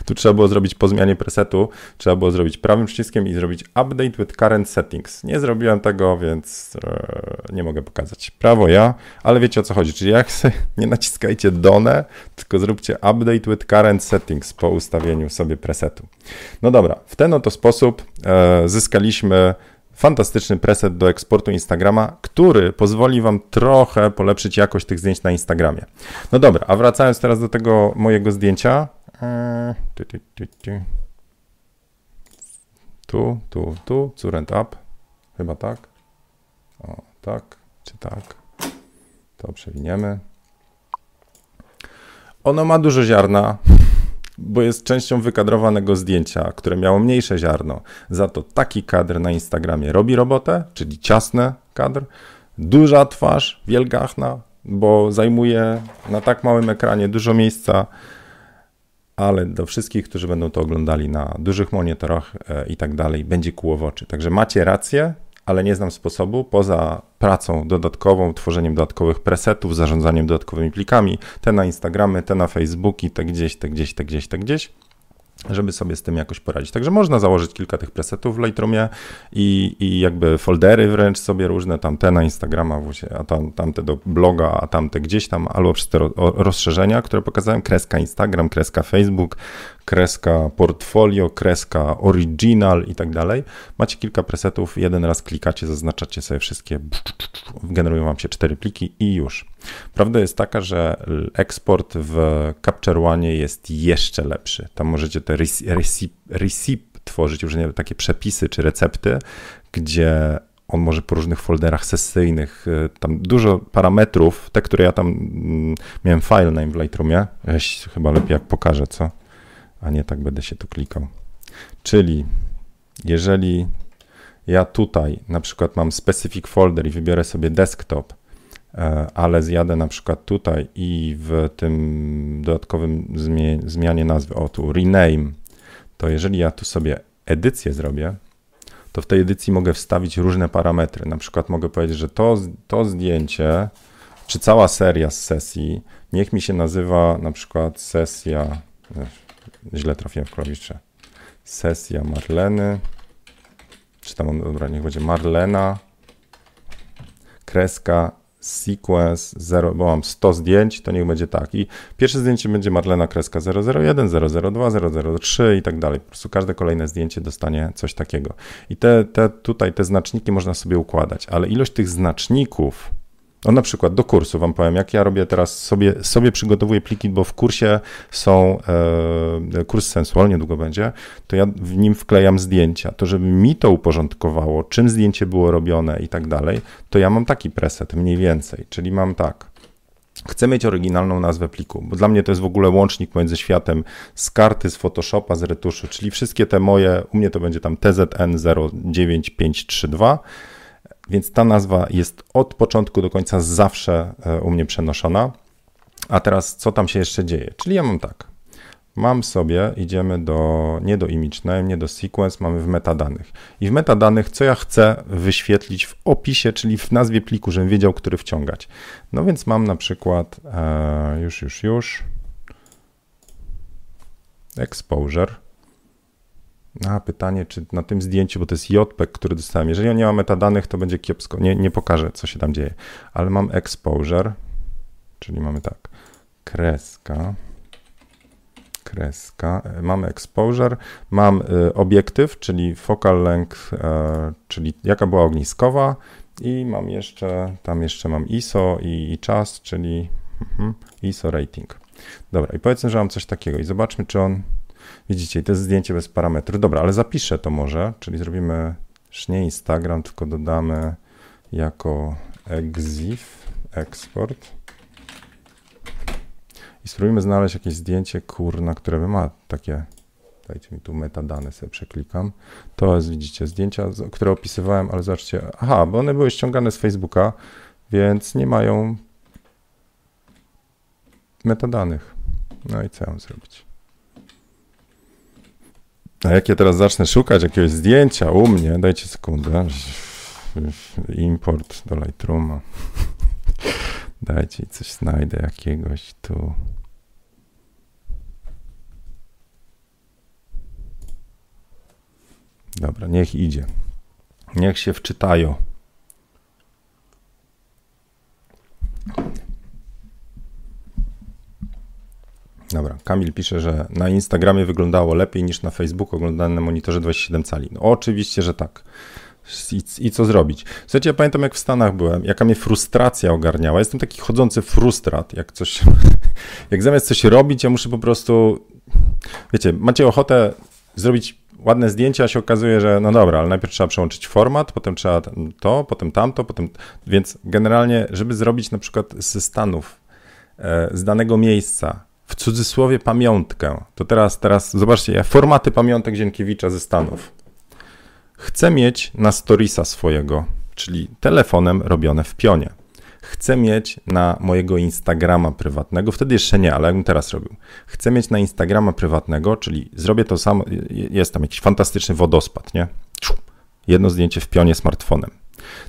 Tu trzeba było zrobić po zmianie presetu, trzeba było zrobić prawym przyciskiem i zrobić update with current settings. Nie zrobiłem tego, więc e, nie mogę pokazać. Prawo ja, ale wiecie o co chodzi. Czyli jak sobie, nie naciskajcie done, tylko zróbcie update with current settings po ustawieniu sobie presetu. No dobra, w ten oto sposób e, zyskaliśmy fantastyczny preset do eksportu Instagrama, który pozwoli Wam trochę polepszyć jakość tych zdjęć na Instagramie. No dobra, a wracając teraz do tego mojego zdjęcia, tu, tu, tu, current up. Chyba tak. O, tak, czy tak. To przewiniemy. Ono ma dużo ziarna, bo jest częścią wykadrowanego zdjęcia, które miało mniejsze ziarno. Za to taki kadr na Instagramie robi robotę, czyli ciasny kadr, duża twarz, wielgachna, bo zajmuje na tak małym ekranie dużo miejsca ale do wszystkich, którzy będą to oglądali na dużych monitorach e, i tak dalej, będzie kłuło oczy. Także macie rację, ale nie znam sposobu poza pracą dodatkową, tworzeniem dodatkowych presetów, zarządzaniem dodatkowymi plikami, te na Instagramy, te na Facebooki, te gdzieś, te gdzieś, te gdzieś, te gdzieś żeby sobie z tym jakoś poradzić. Także można założyć kilka tych presetów w Lightroomie i, i jakby foldery wręcz sobie różne, tam te na Instagrama, a tam, tamte do bloga, a tamte gdzieś tam, albo przez te rozszerzenia, które pokazałem, kreska Instagram, kreska Facebook, kreska portfolio, kreska original i tak dalej. Macie kilka presetów, jeden raz klikacie, zaznaczacie sobie wszystkie, generują wam się cztery pliki i już. Prawda jest taka, że eksport w Capture One jest jeszcze lepszy. Tam możecie te receipt tworzyć, już nie takie przepisy czy recepty, gdzie on może po różnych folderach sesyjnych, y, tam dużo parametrów, te, które ja tam mm, miałem file name w Lightroomie, chyba lepiej jak pokażę, co? A nie tak będę się tu klikał. Czyli jeżeli ja tutaj na przykład mam specific folder i wybiorę sobie desktop, e, ale zjadę na przykład tutaj i w tym dodatkowym zmianie nazwy, o tu rename, to jeżeli ja tu sobie edycję zrobię, to w tej edycji mogę wstawić różne parametry. Na przykład mogę powiedzieć, że to, to zdjęcie, czy cała seria z sesji, niech mi się nazywa na przykład sesja, źle trafiłem w klawisze, sesja Marleny, czy tam, dobra, niech będzie Marlena, kreska, sequence 0, bo mam 100 zdjęć, to niech będzie tak. I pierwsze zdjęcie będzie Marlena kreska 001, 002, 003 i tak dalej. Po prostu każde kolejne zdjęcie dostanie coś takiego. I te, te tutaj te znaczniki można sobie układać, ale ilość tych znaczników no na przykład do kursu wam powiem, jak ja robię teraz sobie, sobie przygotowuję pliki, bo w kursie są, e, kurs Sensual niedługo będzie, to ja w nim wklejam zdjęcia. To żeby mi to uporządkowało, czym zdjęcie było robione i tak dalej, to ja mam taki preset mniej więcej, czyli mam tak. Chcę mieć oryginalną nazwę pliku, bo dla mnie to jest w ogóle łącznik między światem z karty, z Photoshopa, z retuszu, czyli wszystkie te moje, u mnie to będzie tam TZN09532, więc ta nazwa jest od początku do końca zawsze e, u mnie przenoszona. A teraz co tam się jeszcze dzieje? Czyli ja mam tak. mam sobie, idziemy do, nie do image nie do sequence, mamy w metadanych. I w metadanych, co ja chcę wyświetlić w opisie, czyli w nazwie pliku, żebym wiedział, który wciągać. No więc mam na przykład, e, już, już, już, exposure. A pytanie, czy na tym zdjęciu, bo to jest JPEG, który dostałem. Jeżeli on nie ma metadanych, to będzie kiepsko. Nie, nie pokażę, co się tam dzieje. Ale mam exposure, czyli mamy tak, kreska kreska. Mamy exposure, mam y, obiektyw, czyli focal length, e, czyli jaka była ogniskowa i mam jeszcze, tam jeszcze mam ISO i, i czas, czyli mhm, ISO rating. Dobra, i powiedzmy, że mam coś takiego i zobaczmy, czy on, widzicie, to jest zdjęcie bez parametrów. Dobra, ale zapiszę to może, czyli zrobimy już nie Instagram, tylko dodamy jako exif, export i spróbujmy znaleźć jakieś zdjęcie, kurna, które by ma takie, dajcie mi tu metadane, sobie przeklikam. To jest, widzicie, zdjęcia, które opisywałem, ale zobaczcie, aha, bo one były ściągane z Facebooka, więc nie mają metadanych. No i co ja mam zrobić? A jak ja teraz zacznę szukać jakiegoś zdjęcia u mnie, dajcie sekundę. Import do Lightrooma. Dajcie coś znajdę jakiegoś tu. Dobra, niech idzie. Niech się wczytają. Dobra, Kamil pisze, że na Instagramie wyglądało lepiej niż na Facebooku oglądane na monitorze 27 cali. No, oczywiście, że tak. I, I, co zrobić? Słuchajcie, ja pamiętam jak w Stanach byłem, jaka mnie frustracja ogarniała. Jestem taki chodzący frustrat, jak coś, jak zamiast coś robić, ja muszę po prostu, wiecie, macie ochotę zrobić ładne zdjęcia, a się okazuje, że no dobra, ale najpierw trzeba przełączyć format, potem trzeba to, potem tamto, potem, więc generalnie, żeby zrobić na przykład ze Stanów, e, z danego miejsca, w cudzysłowie pamiątkę, to teraz, teraz zobaczcie, formaty pamiątek Zienkiewicza ze Stanów Chcę mieć na storiesa swojego, czyli telefonem robione w pionie. Chcę mieć na mojego Instagrama prywatnego, wtedy jeszcze nie, ale jakbym teraz robił. Chcę mieć na Instagrama prywatnego, czyli zrobię to samo, jest tam jakiś fantastyczny wodospad, nie? Jedno zdjęcie w pionie smartfonem.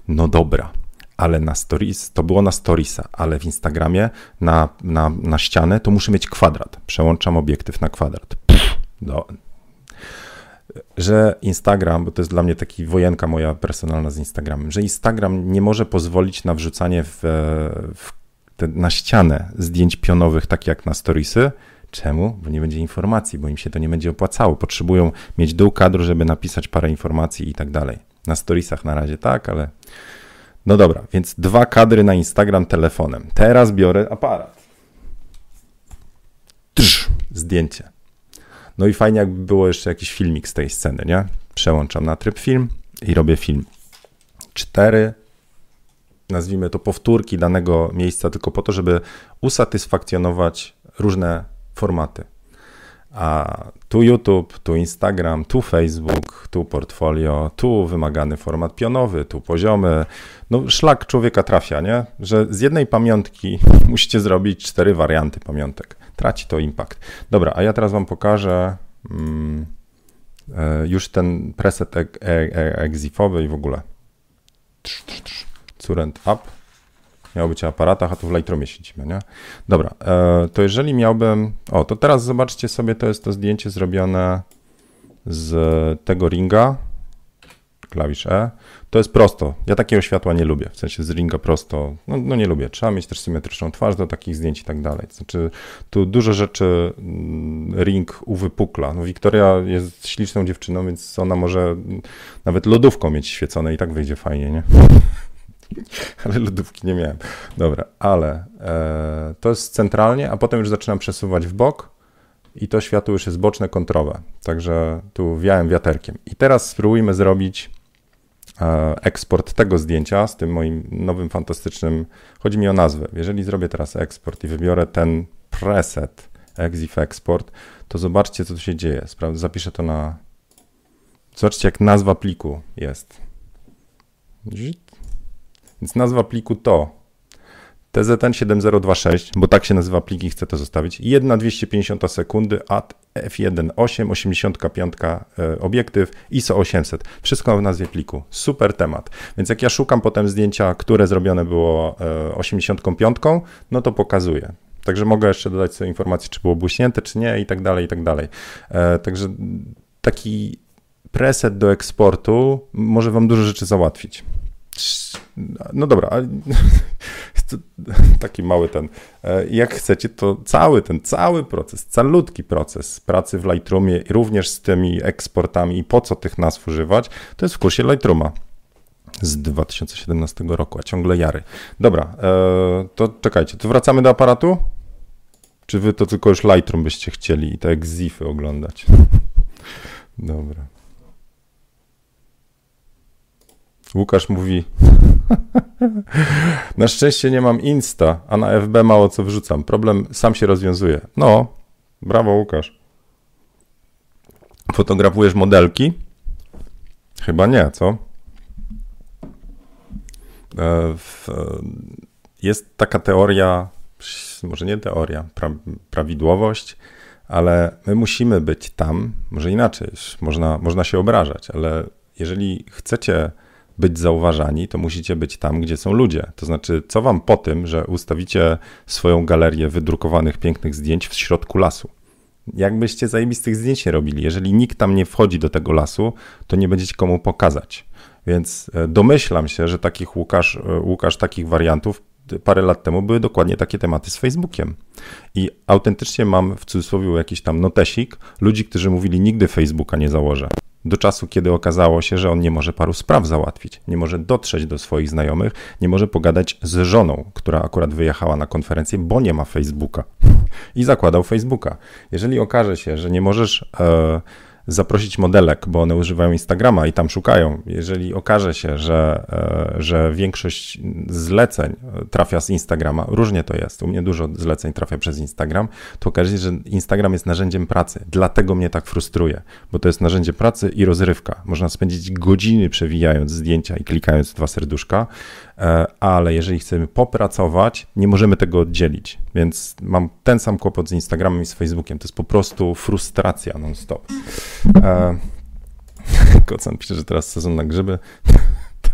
No dobra, ale na stories, to było na storiesa, ale w Instagramie na, na, na ścianę to muszę mieć kwadrat. Przełączam obiektyw na kwadrat. Pff, no, że Instagram, bo to jest dla mnie taki wojenka moja personalna z Instagramem, że Instagram nie może pozwolić na wrzucanie w, w te, na ścianę zdjęć pionowych, tak jak na storiesy. Czemu? Bo nie będzie informacji, bo im się to nie będzie opłacało. Potrzebują mieć dół kadru, żeby napisać parę informacji i tak dalej. Na storiesach na razie tak, ale no dobra, więc dwa kadry na Instagram telefonem. Teraz biorę aparat. Trz, zdjęcie. No i fajnie, jakby było jeszcze jakiś filmik z tej sceny, nie? Przełączam na tryb film i robię film. Cztery, nazwijmy to powtórki danego miejsca, tylko po to, żeby usatysfakcjonować różne formaty. A tu YouTube, tu Instagram, tu Facebook, tu portfolio, tu wymagany format pionowy, tu poziomy. No szlak człowieka trafia, nie? Że z jednej pamiątki musicie zrobić cztery warianty pamiątek traci to impact. Dobra, a ja teraz Wam pokażę mm, e, już ten preset e, e, exifowy i w ogóle. Current up. Miał być o aparatach, a tu w Lightroomie siedzimy, nie? Dobra, to jeżeli miałbym... O, to teraz zobaczcie sobie, to jest to zdjęcie zrobione z tego ringa, klawisz E. To jest prosto. Ja takiego światła nie lubię, w sensie z ringa prosto, no, no nie lubię. Trzeba mieć też symetryczną twarz do takich zdjęć i tak dalej. Znaczy, tu dużo rzeczy mm, ring uwypukla. No, Wiktoria jest śliczną dziewczyną, więc ona może nawet lodówką mieć świecone i tak wyjdzie fajnie, nie? ale lodówki nie miałem. Dobra, ale e, to jest centralnie, a potem już zaczynam przesuwać w bok i to światło już jest boczne, kontrowe. Także tu wiałem wiaterkiem. I teraz spróbujmy zrobić E, eksport tego zdjęcia z tym moim nowym fantastycznym, chodzi mi o nazwę. Jeżeli zrobię teraz eksport i wybiorę ten preset Exif Export, to zobaczcie, co tu się dzieje. Zapiszę to na. Zobaczcie, jak nazwa pliku jest. Więc nazwa pliku to TZN7026, bo tak się nazywa plik i chcę to zostawić. 1 250 sekundy, at f1.8, 85 e, obiektyw, ISO 800. Wszystko w nazwie pliku. Super temat. Więc jak ja szukam potem zdjęcia, które zrobione było 85, e, no to pokazuję. Także mogę jeszcze dodać sobie informację, czy było błyśnięte, czy nie i tak dalej, i tak dalej. E, także taki preset do eksportu może wam dużo rzeczy załatwić. No dobra, taki mały ten. E, jak chcecie, to cały ten, cały proces, calutki proces pracy w Lightroomie, również z tymi eksportami i po co tych nazw używać, to jest w kursie Lightrooma z 2017 roku, a ciągle jary. Dobra, e, to czekajcie, to wracamy do aparatu? Czy wy to tylko już Lightroom byście chcieli i tak Zify oglądać? Dobra. Łukasz mówi: Na szczęście nie mam Insta, a na FB mało co wrzucam. Problem sam się rozwiązuje. No, brawo Łukasz. Fotografujesz modelki? Chyba nie, co? E, jest taka teoria, może nie teoria, pra, prawidłowość, ale my musimy być tam, może inaczej, można, można się obrażać, ale jeżeli chcecie być zauważani, to musicie być tam, gdzie są ludzie. To znaczy, co wam po tym, że ustawicie swoją galerię wydrukowanych pięknych zdjęć w środku lasu? Jakbyście zajebistych zdjęć nie robili, jeżeli nikt tam nie wchodzi do tego lasu, to nie będziecie komu pokazać. Więc e, domyślam się, że takich Łukasz, e, Łukasz takich wariantów parę lat temu były dokładnie takie tematy z Facebookiem. I autentycznie mam w cudzysłowie jakiś tam notesik ludzi, którzy mówili nigdy Facebooka nie założę do czasu, kiedy okazało się, że on nie może paru spraw załatwić, nie może dotrzeć do swoich znajomych, nie może pogadać z żoną, która akurat wyjechała na konferencję, bo nie ma Facebooka. I zakładał Facebooka. Jeżeli okaże się, że nie możesz. E, zaprosić modelek, bo one używają Instagrama i tam szukają. Jeżeli okaże się, że, e, że większość zleceń trafia z Instagrama, różnie to jest, u mnie dużo zleceń trafia przez Instagram, to okaże się, że Instagram jest narzędziem pracy. Dlatego mnie tak frustruje, bo to jest narzędzie pracy i rozrywka. Można spędzić godziny przewijając zdjęcia i klikając dwa serduszka, ale jeżeli chcemy popracować, nie możemy tego oddzielić. Więc mam ten sam kłopot z Instagramem i z Facebookiem. To jest po prostu frustracja non-stop. E, Kocan pisze, że teraz sezon na grzyby, to,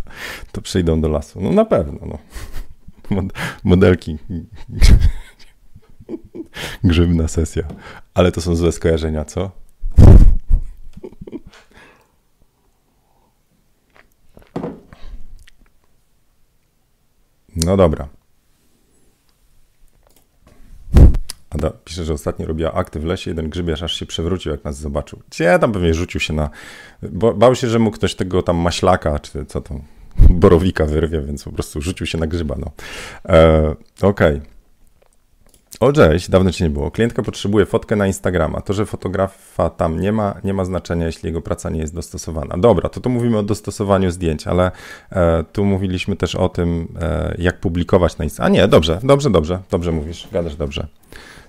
to przyjdą do lasu. No na pewno. No. Modelki. Grzybna sesja. Ale to są złe skojarzenia, co? No dobra. Ada pisze, że ostatnio robiła akty w lesie, jeden grzybiarz aż się przewrócił, jak nas zobaczył. Gdzie tam pewnie rzucił się na... Bał się, że mu ktoś tego tam maślaka, czy co to, borowika wyrwie, więc po prostu rzucił się na grzyba, no. E, Okej. Okay. O, cześć, dawno cię nie było. Klientka potrzebuje fotkę na Instagrama. To, że fotografa tam nie ma, nie ma znaczenia, jeśli jego praca nie jest dostosowana. Dobra, to tu mówimy o dostosowaniu zdjęć, ale e, tu mówiliśmy też o tym, e, jak publikować na Instagramie. A nie, dobrze, dobrze, dobrze, dobrze mówisz, gadasz dobrze.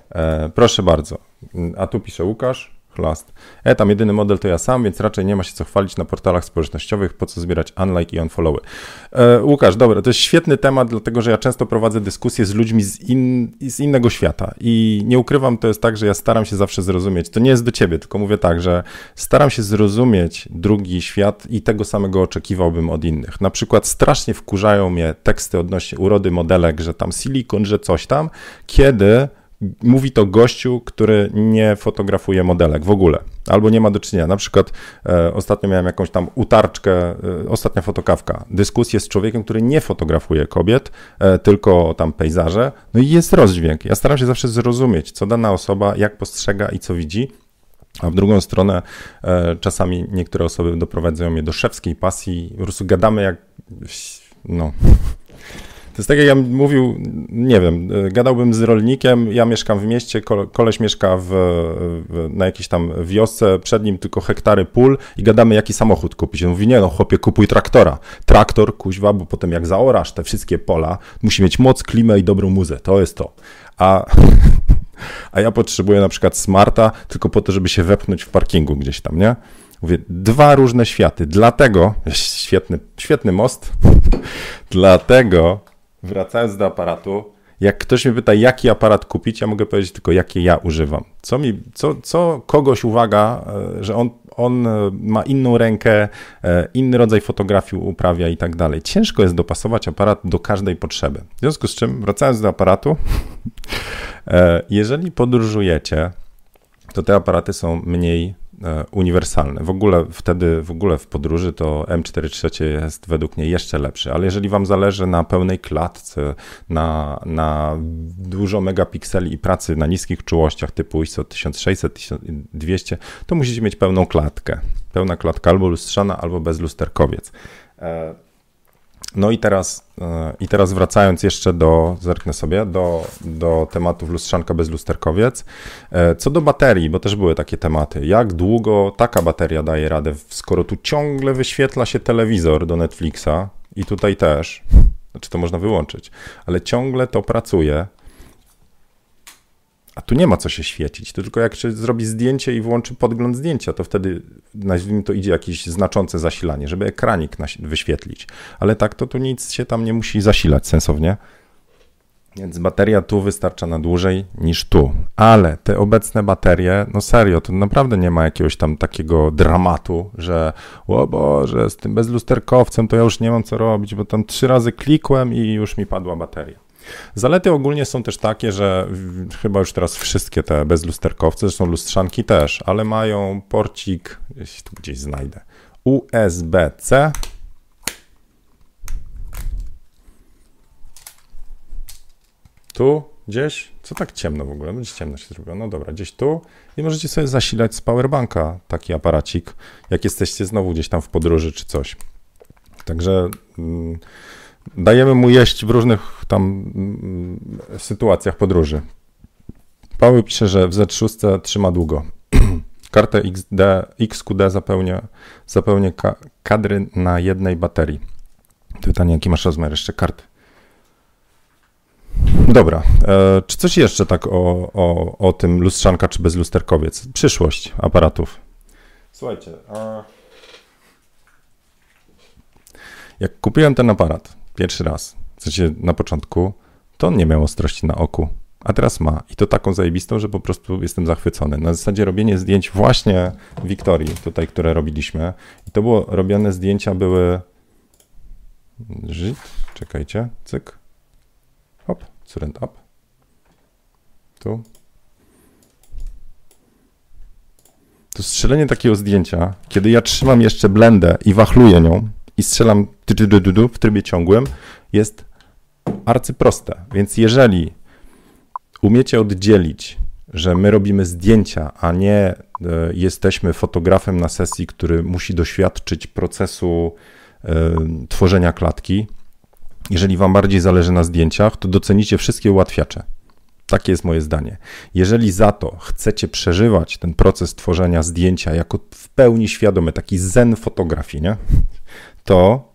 E, proszę bardzo. A tu pisze Łukasz. Chlast. E, tam jedyny model to ja sam, więc raczej nie ma się co chwalić na portalach społecznościowych, po co zbierać unlike i unfollowy. E, Łukasz, dobra, to jest świetny temat, dlatego że ja często prowadzę dyskusje z ludźmi z, in, z innego świata i nie ukrywam, to jest tak, że ja staram się zawsze zrozumieć, to nie jest do ciebie, tylko mówię tak, że staram się zrozumieć drugi świat i tego samego oczekiwałbym od innych. Na przykład strasznie wkurzają mnie teksty odnośnie urody modelek, że tam silikon, że coś tam, kiedy mówi to gościu, który nie fotografuje modelek w ogóle, albo nie ma do czynienia. Na przykład e, ostatnio miałem jakąś tam utarczkę, e, ostatnia fotokawka, dyskusję z człowiekiem, który nie fotografuje kobiet, e, tylko tam pejzaże, no i jest rozdźwięk. Ja staram się zawsze zrozumieć, co dana osoba, jak postrzega i co widzi, a w drugą stronę e, czasami niektóre osoby doprowadzają mnie do szewskiej pasji, po prostu gadamy jak, no... Jest tak, jak ja mówił, nie wiem, gadałbym z rolnikiem, ja mieszkam w mieście, koleś mieszka w, w, na jakiejś tam wiosce, przed nim tylko hektary pól i gadamy, jaki samochód kupić. On mówi, nie no, chłopie, kupuj traktora. Traktor, kuźwa, bo potem jak zaorasz te wszystkie pola, musi mieć moc, klimę i dobrą muzę. To jest to. A, a ja potrzebuję na przykład smarta tylko po to, żeby się wepchnąć w parkingu gdzieś tam, nie? Mówię, dwa różne światy. Dlatego, świetny, świetny most, dlatego wracając do aparatu, jak ktoś mnie pyta, jaki aparat kupić, ja mogę powiedzieć tylko, jakie ja używam. Co, mi, co, co kogoś uwaga, e, że on, on e, ma inną rękę, e, inny rodzaj fotografii uprawia i tak dalej. Ciężko jest dopasować aparat do każdej potrzeby. W związku z czym, wracając do aparatu, jeżeli podróżujecie, to te aparaty są mniej E, uniwersalne. W ogóle wtedy, w ogóle w podróży to M43 jest według mnie jeszcze lepszy, ale jeżeli wam zależy na pełnej klatce, na, na dużo megapikseli i pracy na niskich czułościach typu ISO 1600, 1200, to musicie mieć pełną klatkę. Pełna klatka albo lustrzana, albo bezlusterkowiec. E, no i teraz, e, i teraz wracając jeszcze do, zerknę sobie, do, do tematów lustrzanka bez lusterkowiec. E, co do baterii, bo też były takie tematy. Jak długo taka bateria daje radę, skoro tu ciągle wyświetla się telewizor do Netflixa i tutaj też, znaczy to można wyłączyć, ale ciągle to pracuje, a tu nie ma co się świecić, to tylko jak się zrobi zdjęcie i włączy podgląd zdjęcia, to wtedy nazwijmy to idzie jakieś znaczące zasilanie, żeby ekranik wyświetlić. Ale tak to tu nic się tam nie musi zasilać sensownie. Więc bateria tu wystarcza na dłużej niż tu. Ale te obecne baterie, no serio, to naprawdę nie ma jakiegoś tam takiego dramatu, że o Boże, z tym bezlusterkowcem to ja już nie mam co robić, bo tam trzy razy klikłem i już mi padła bateria. Zalety ogólnie są też takie, że chyba już teraz wszystkie te bezlusterkowce, zresztą lustrzanki też, ale mają porcik, jeśli tu gdzieś znajdę, USB-C. Tu? Gdzieś, co tak ciemno w ogóle, będzie ciemno się zrobiło, no dobra, gdzieś tu. I możecie sobie zasilać z powerbanka taki aparacik, jak jesteście znowu gdzieś tam w podróży czy coś. Także... Mm, dajemy mu jeść w różnych tam mm, sytuacjach podróży. Paweł pisze, że w Z6 trzyma długo. Kartę XD, XQD zapełnia, zapełnia kadry na jednej baterii. Pytanie, jaki masz rozmiar jeszcze karty? Dobra, e, czy coś jeszcze tak o, o, o tym lustrzanka czy bezlusterkowiec? Przyszłość aparatów. Słuchajcie, a... jak kupiłem ten aparat, pierwszy raz, w sensie na początku, to on nie miał ostrości na oku, a teraz ma. I to taką zajebistą, że po prostu jestem zachwycony. Na zasadzie robienie zdjęć właśnie Wiktorii, tutaj, które robiliśmy. I to było, robione zdjęcia były... Żyt, czekajcie, cyk. Hop, surrend up. Tu. To strzelenie takiego zdjęcia, kiedy ja trzymam jeszcze blendę i wachluję nią, i strzelam w trybie ciągłym, jest arcyproste. Więc jeżeli umiecie oddzielić, że my robimy zdjęcia, a nie e, jesteśmy fotografem na sesji, który musi doświadczyć procesu e, tworzenia klatki, jeżeli Wam bardziej zależy na zdjęciach, to docenicie wszystkie ułatwiacze. Takie jest moje zdanie. Jeżeli za to chcecie przeżywać ten proces tworzenia zdjęcia jako w pełni świadomy, taki zen fotografii, nie? To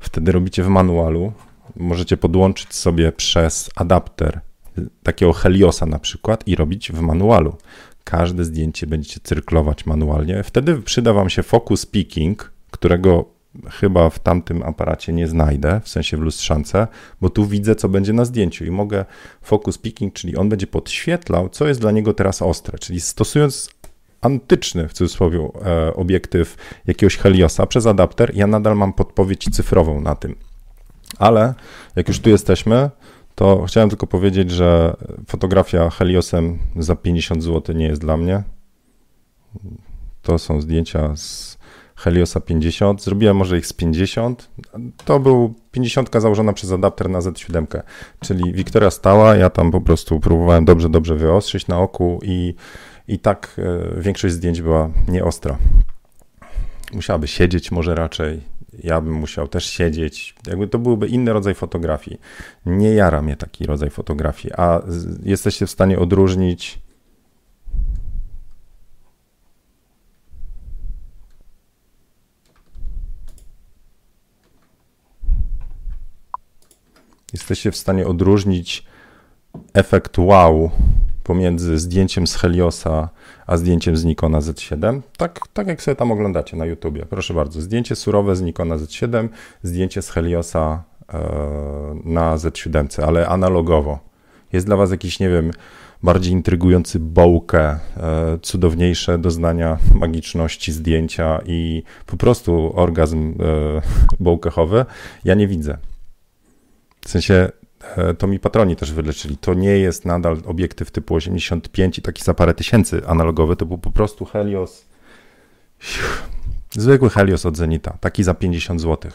wtedy robicie w manualu. Możecie podłączyć sobie przez adapter takiego Heliosa na przykład i robić w manualu. Każde zdjęcie będziecie cyrklować manualnie. Wtedy przyda Wam się focus picking, którego chyba w tamtym aparacie nie znajdę, w sensie w lustrzance, bo tu widzę, co będzie na zdjęciu i mogę focus picking, czyli on będzie podświetlał, co jest dla niego teraz ostre, czyli stosując antyczny, w cudzysłowie, e, obiektyw jakiegoś Heliosa przez adapter, ja nadal mam podpowiedź cyfrową na tym. Ale jak już tu jesteśmy, to chciałem tylko powiedzieć, że fotografia Heliosem za 50 zł nie jest dla mnie. To są zdjęcia z Heliosa 50. Zrobiłem może ich z 50. To był 50 założona przez adapter na Z7, czyli Wiktoria stała, ja tam po prostu próbowałem dobrze, dobrze wyostrzyć na oku i i tak e, większość zdjęć była nieostra. Musiałaby siedzieć może raczej, ja bym musiał też siedzieć. Jakby to byłby inny rodzaj fotografii. Nie jara mnie taki rodzaj fotografii, a jesteście w stanie odróżnić jesteście w stanie odróżnić efekt wow pomiędzy zdjęciem z Heliosa a zdjęciem z Nikona Z7. Tak, tak jak sobie tam oglądacie na YouTubie. Proszę bardzo, zdjęcie surowe z Nikona Z7, zdjęcie z Heliosa na Z7, ale analogowo. Jest dla Was jakiś, nie wiem, bardziej intrygujący bołkę, e, cudowniejsze doznania magiczności zdjęcia i po prostu orgazm bołkechowy, ja nie widzę. W sensie to mi patroni też wyleczyli. To nie jest nadal obiektyw typu 85 i taki za parę tysięcy analogowy, to był po prostu Helios Zwykły Helios od Zenita, taki za 50 zł.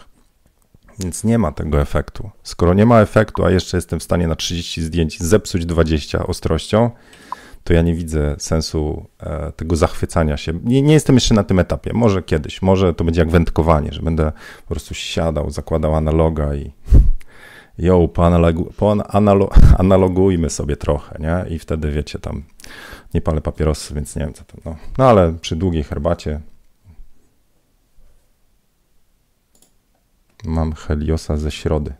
Więc nie ma tego efektu. Skoro nie ma efektu, a jeszcze jestem w stanie na 30 zdjęć zepsuć 20 ostrością, to ja nie widzę sensu e, tego zachwycania się. Nie, nie, jestem jeszcze na tym etapie. Może kiedyś, może to będzie jak wędkowanie, że będę po prostu siadał, zakładał analoga i jo, poanalogu, poanalogujmy sobie trochę, nie? I wtedy wiecie, tam nie palę papierosy, więc nie wiem co to. No, no ale przy długiej herbacie Mam Heliosa ze środy.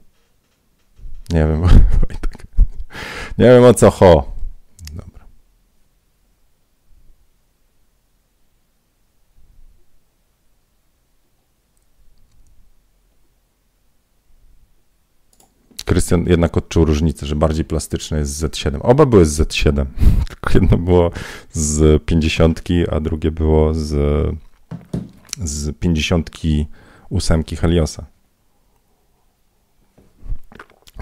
Nie wiem, Wojtek. Nie wiem o co ho. Dobra. Krystian jednak odczuł różnicę, że bardziej plastyczne jest z Z7. Oba były z Z7, tylko jedno było z 50, a drugie było z, z 58 Heliosa.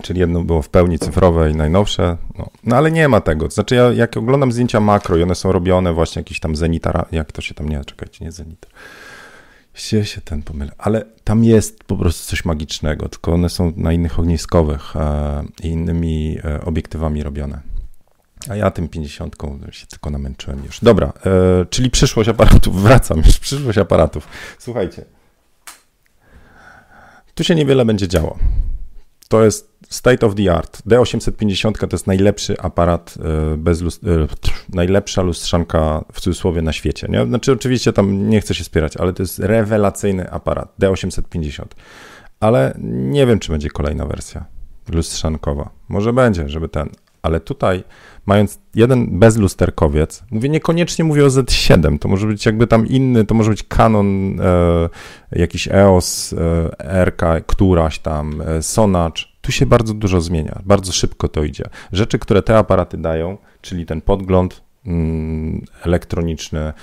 Czyli jedno było w pełni cyfrowe i najnowsze, no, no ale nie ma tego. znaczy, ja, jak oglądam zdjęcia makro i one są robione właśnie jakiś tam Zenita, jak to się tam nie, czekajcie, nie Zenita. Się, się ten pomylę, ale tam jest po prostu coś magicznego, tylko one są na innych ogniskowych e, i innymi e, obiektywami robione. A ja tym 50 się tylko namęczyłem już. Dobra, e, czyli przyszłość aparatów, wracam już, przyszłość aparatów. Słuchajcie, tu się niewiele będzie działo. To jest state of the art. D850 to jest najlepszy aparat e, bez lust- e, najlepsza lustrzanka w cudzysłowie na świecie. Nie? Znaczy oczywiście tam nie chcę się spierać, ale to jest rewelacyjny aparat D850. Ale nie wiem, czy będzie kolejna wersja lustrzankowa. Może będzie, żeby ten, ale tutaj mając jeden bezlusterkowiec, mówię niekoniecznie mówię o Z7, to może być jakby tam inny, to może być Canon, e, jakiś EOS, e, RK, któraś tam, e, Sonacz, tu się bardzo dużo zmienia, bardzo szybko to idzie. Rzeczy, które te aparaty dają, czyli ten podgląd mm, elektroniczny,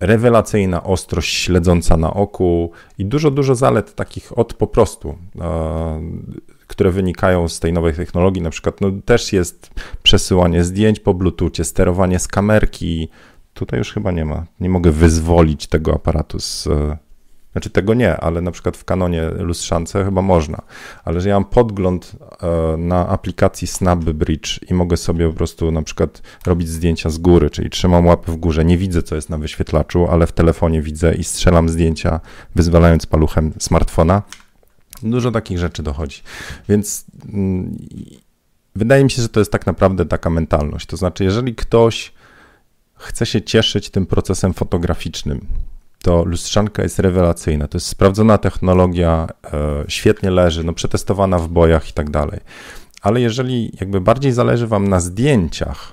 rewelacyjna ostrość śledząca na oku i dużo, dużo zalet takich od po prostu, e, które wynikają z tej nowej technologii. Na przykład no, też jest przesyłanie zdjęć po Bluetoothie, sterowanie z kamerki. Tutaj już chyba nie ma. Nie mogę wyzwolić tego aparatu z, znaczy tego nie, ale na przykład w kanonie lustrzance chyba można. Ale że ja mam podgląd e, na aplikacji SnapBridge i mogę sobie po prostu na przykład robić zdjęcia z góry, czyli trzymam łapę w górze, nie widzę co jest na wyświetlaczu, ale w telefonie widzę i strzelam zdjęcia wyzwalając paluchem smartfona. Dużo takich rzeczy dochodzi. Więc mm, wydaje mi się, że to jest tak naprawdę taka mentalność. To znaczy, jeżeli ktoś chce się cieszyć tym procesem fotograficznym, to lustrzanka jest rewelacyjna. To jest sprawdzona technologia, e, świetnie leży, no przetestowana w bojach i tak dalej. Ale jeżeli jakby bardziej zależy Wam na zdjęciach,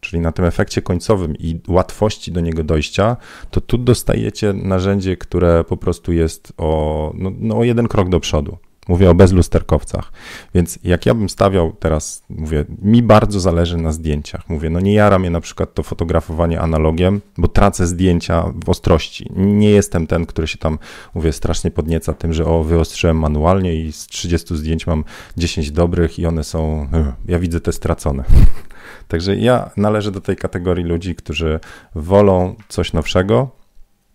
czyli na tym efekcie końcowym i łatwości do niego dojścia, to tu dostajecie narzędzie, które po prostu jest o, no, no o jeden krok do przodu. Mówię o bezlusterkowcach. Więc jak ja bym stawiał teraz, mówię, mi bardzo zależy na zdjęciach. Mówię, no nie jara mnie na przykład to fotografowanie analogiem, bo tracę zdjęcia w ostrości. Nie jestem ten, który się tam, mówię, strasznie podnieca tym, że o, wyostrzyłem manualnie i z 30 zdjęć mam 10 dobrych i one są, ja widzę te stracone. Także ja należę do tej kategorii ludzi, którzy wolą coś nowszego,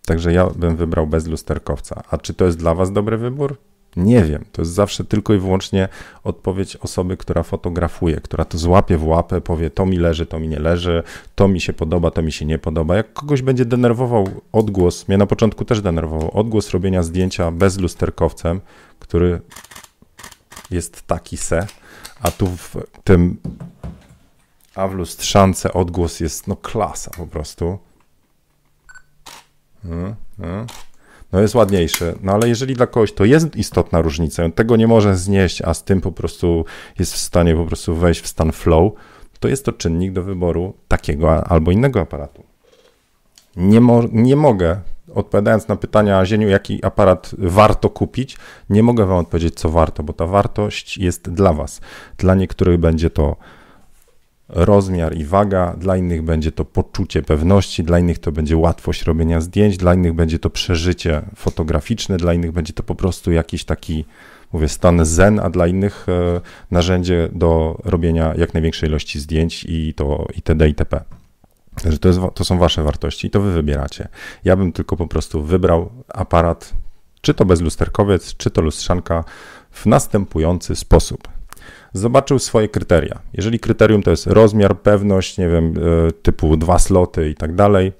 Także ja bym wybrał bezlusterkowca. A czy to jest dla Was dobry wybór? Nie wiem. To jest zawsze tylko i wyłącznie odpowiedź osoby, która fotografuje, która to złapie w łapę, powie to mi leży, to mi nie leży, to mi się podoba, to mi się nie podoba. Jak kogoś będzie denerwował odgłos, mnie na początku też denerwował odgłos robienia zdjęcia bez lusterkowcem, który jest taki se, a tu w tym a w lustrzance odgłos jest no klasa po prostu. Hmm, hmm no jest ładniejszy. No ale jeżeli dla kogoś to jest istotna różnica, tego nie może znieść, a z tym po prostu jest w stanie po prostu wejść w stan flow, to jest to czynnik do wyboru takiego albo innego aparatu. Nie, mo nie mogę odpowiadając na pytania Zieniu, jaki aparat warto kupić, nie mogę Wam odpowiedzieć, co warto, bo ta wartość jest dla Was. Dla niektórych będzie to rozmiar i waga, dla innych będzie to poczucie pewności, dla innych to będzie łatwość robienia zdjęć, dla innych będzie to przeżycie fotograficzne, dla innych będzie to po prostu jakiś taki, mówię, stan zen, a dla innych e, narzędzie do robienia jak największej ilości zdjęć i to itd. itp. Także to, jest, to są wasze wartości i to wy wybieracie. Ja bym tylko po prostu wybrał aparat, czy to bezlusterkowiec, czy to lustrzanka w następujący sposób zobaczył swoje kryteria. Jeżeli kryterium to jest rozmiar, pewność, nie wiem, e, typu dwa sloty i tak dalej,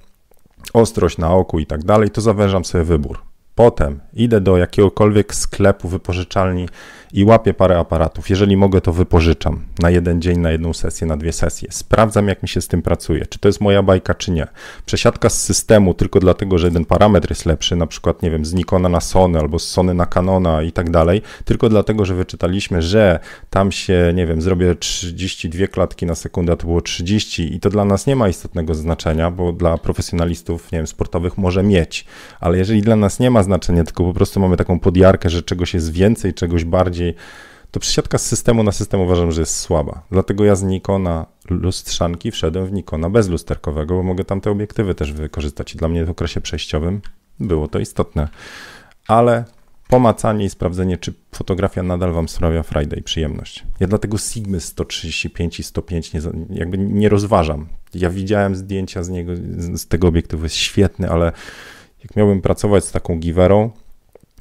ostrość na oku i tak dalej, to zawężam sobie wybór. Potem idę do jakiegokolwiek sklepu, wypożyczalni i łapię parę aparatów. Jeżeli mogę, to wypożyczam na jeden dzień, na jedną sesję, na dwie sesje. Sprawdzam, jak mi się z tym pracuje, czy to jest moja bajka, czy nie. Przesiadka z systemu tylko dlatego, że jeden parametr jest lepszy, na przykład, nie wiem, z Nikona na Sony albo z Sony na Canona i tak dalej, tylko dlatego, że wyczytaliśmy, że tam się, nie wiem, zrobię 32 klatki na sekundę, a to było 30 i to dla nas nie ma istotnego znaczenia, bo dla profesjonalistów, nie wiem, sportowych może mieć, ale jeżeli dla nas nie ma znaczenia, tylko po prostu mamy taką podjarkę, że czegoś jest więcej, czegoś bardziej, to przesiadka z systemu na system uważam, że jest słaba. Dlatego ja z Nikona lustrzanki wszedłem w Nikona bezlusterkowego, bo mogę tam te obiektywy też wykorzystać i dla mnie w okresie przejściowym było to istotne. Ale pomacanie i sprawdzenie, czy fotografia nadal Wam sprawia Friday przyjemność. Ja dlatego Sigmy 135 i 105 nie, jakby nie rozważam. Ja widziałem zdjęcia z niego, z tego obiektywu, jest świetny, ale jak miałbym pracować z taką giwerą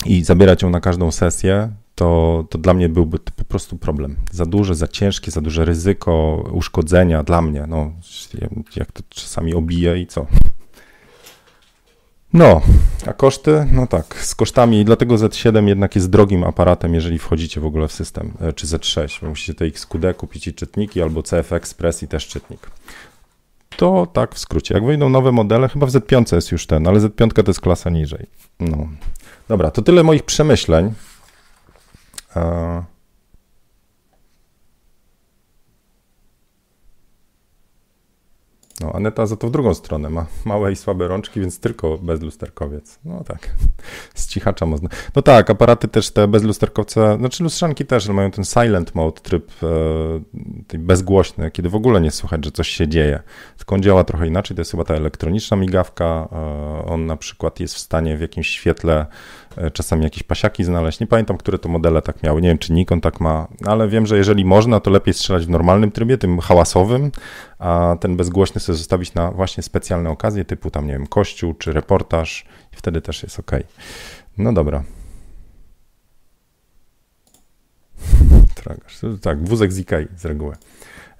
i zabierać ją na każdą sesję, to, to dla mnie byłby to po prostu problem. Za duże, za ciężkie, za duże ryzyko uszkodzenia dla mnie. No, jak to czasami obije i co? No, a koszty? No tak, z kosztami, dlatego Z7 jednak jest drogim aparatem, jeżeli wchodzicie w ogóle w system, e, czy Z6, bo musicie tej XQD kupić i czytniki, albo CF Express i też czytnik. To tak w skrócie. Jak wyjdą nowe modele, chyba w Z5 jest już ten, ale Z5 to jest klasa niżej. No. Dobra, to tyle moich przemyśleń. No, Aneta za to w drugą stronę ma małe i słabe rączki, więc tylko bezlusterkowiec. No tak, z cichacza można. No tak, aparaty też te bezlusterkowce, znaczy lustrzanki też mają ten silent mode, tryb e, bezgłośny, kiedy w ogóle nie słychać, że coś się dzieje. Tylko on działa trochę inaczej, to jest chyba ta elektroniczna migawka. E, on na przykład jest w stanie w jakimś świetle czasami jakieś pasiaki znaleźć. Nie pamiętam, które to modele tak miały. Nie wiem, czy Nikon tak ma, ale wiem, że jeżeli można, to lepiej strzelać w normalnym trybie, tym hałasowym, a ten bezgłośny sobie zostawić na właśnie specjalne okazje, typu tam, nie wiem, kościół czy reportaż i wtedy też jest ok. No dobra. Tak, wózek z Ikei z reguły.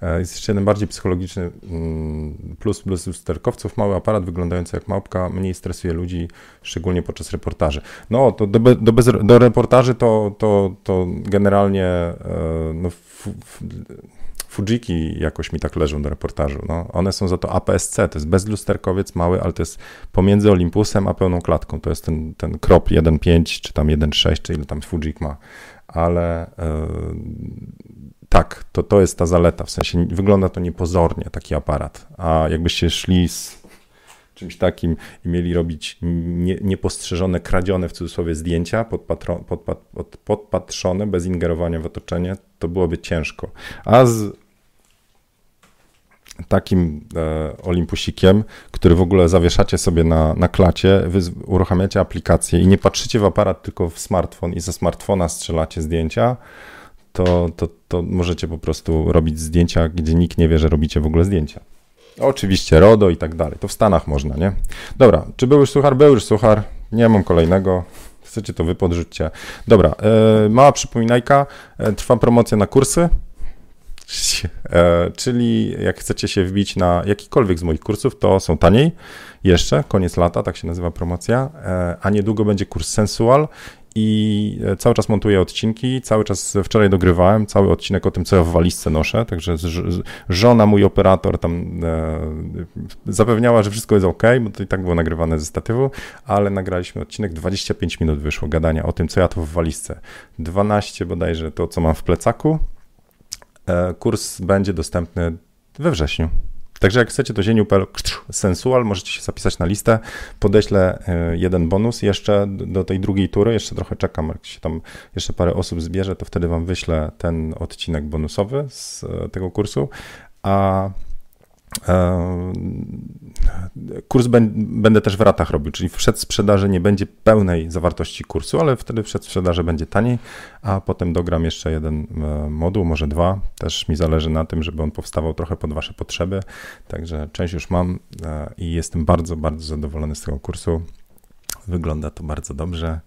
E, jest jeszcze jeden bardziej psychologiczny mm, plus plus lusterkowców. Mały aparat wyglądający jak małpka mniej stresuje ludzi, szczególnie podczas reportaży. No, to do, do, bez, do reportaży to, to, to generalnie e, no, Fujiki jakoś mi tak leżą do reportażu. No, one są za to APS-C, to jest bezlusterkowiec mały, ale to jest pomiędzy Olympusem a pełną klatką. To jest ten, ten krop 1.5 czy tam 1.6, czy ile tam Fujik ma. Ale yy, tak, to, to jest ta zaleta, w sensie wygląda to niepozornie, taki aparat, a jakbyście szli z czymś takim i mieli robić nie, niepostrzeżone, kradzione w cudzysłowie zdjęcia, podpatro, podpat, pod, podpatrzone, bez ingerowania w otoczenie, to byłoby ciężko. A z takim e, Olympusikiem, który w ogóle zawieszacie sobie na, na klacie, wy uruchamiacie aplikację i nie patrzycie w aparat, tylko w smartfon i ze smartfona strzelacie zdjęcia, to, to, to możecie po prostu robić zdjęcia, gdzie nikt nie wie, że robicie w ogóle zdjęcia. Oczywiście RODO i tak dalej. To w Stanach można, nie? Dobra, czy był już suchar? Był już suchar. Nie mam kolejnego. Chcecie to wy. Dobra, e, mała przypominajka. E, trwa promocja na kursy. E, czyli jak chcecie się wbić na jakikolwiek z moich kursów, to są taniej jeszcze, koniec lata, tak się nazywa promocja, a niedługo będzie kurs Sensual i cały czas montuję odcinki, cały czas wczoraj dogrywałem cały odcinek o tym, co ja w walizce noszę, także żona, mój operator tam e, zapewniała, że wszystko jest ok, bo to i tak było nagrywane ze statywu, ale nagraliśmy odcinek, 25 minut wyszło gadania o tym, co ja to w walizce. 12 bodajże to, co mam w plecaku. E, kurs będzie dostępny we wrześniu. Także jak chcecie, to zieniu.pl sensual, możecie się zapisać na listę. Podeślę e, jeden bonus jeszcze do tej drugiej tury. Jeszcze trochę czekam, jak się tam jeszcze parę osób zbierze, to wtedy wam wyślę ten odcinek bonusowy z e, tego kursu. A Kurs będę też w ratach robił, czyli w przedsprzedaży nie będzie pełnej zawartości kursu, ale wtedy w przedsprzedaży będzie taniej, a potem dogram jeszcze jeden e, moduł, może dwa. Też mi zależy na tym, żeby on powstawał trochę pod Wasze potrzeby. Także część już mam e, i jestem bardzo, bardzo zadowolony z tego kursu. Wygląda to bardzo dobrze.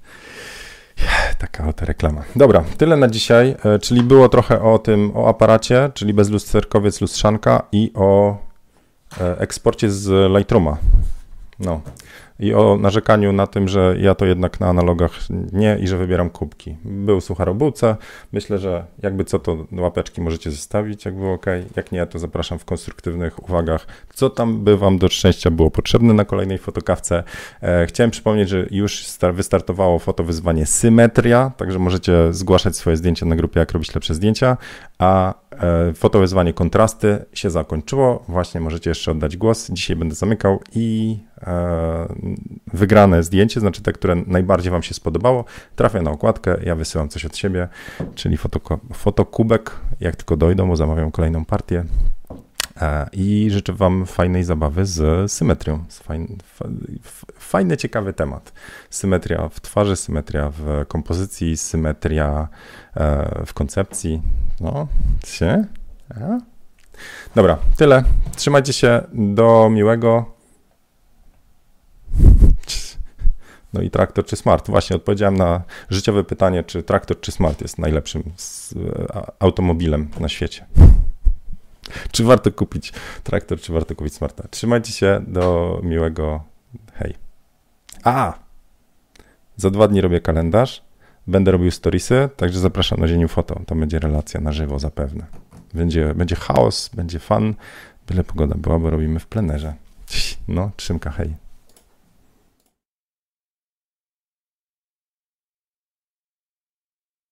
Taka oto reklama. Dobra, tyle na dzisiaj, e, czyli było trochę o tym, o aparacie, czyli bezlusterkowiec, lustrzanka i o eksporcie z Lightrooma. No. I o narzekaniu na tym, że ja to jednak na analogach nie i że wybieram kubki. Był suchar o bułce. Myślę, że jakby co to łapeczki możecie zostawić, jak było ok. Jak nie, to zapraszam w konstruktywnych uwagach, co tam by Wam do szczęścia było potrzebne na kolejnej fotokawce. E, chciałem przypomnieć, że już wystartowało fotowyzwanie Symetria, także możecie zgłaszać swoje zdjęcia na grupie Jak robić lepsze zdjęcia, a e, fotowyzwanie kontrasty się zakończyło. Właśnie możecie jeszcze oddać głos. Dzisiaj będę zamykał i e, wygrane zdjęcie, znaczy te, które najbardziej Wam się spodobało, trafia na okładkę. Ja wysyłam coś od siebie, czyli fotoko, fotokubek. Jak tylko dojdą, zamawiam kolejną partię. E, I życzę Wam fajnej zabawy z symetrią. Fajny, ciekawy temat. Symetria w twarzy, symetria w kompozycji, symetria e, w koncepcji. No, się. Dobra, tyle. Trzymajcie się. Do miłego. No i traktor czy smart? Właśnie odpowiedziałem na życiowe pytanie, czy traktor czy smart jest najlepszym automobilem na świecie. czy warto kupić traktor, czy warto kupić smarta? Trzymajcie się, do miłego. Hej. A! Za dwa dni robię kalendarz. Będę robił storiesy, także zapraszam na Dzień Foto. To będzie relacja na żywo zapewne. Będzie, będzie chaos, będzie fan. Byle pogoda była, bo robimy w plenerze. No, trzymka, hej.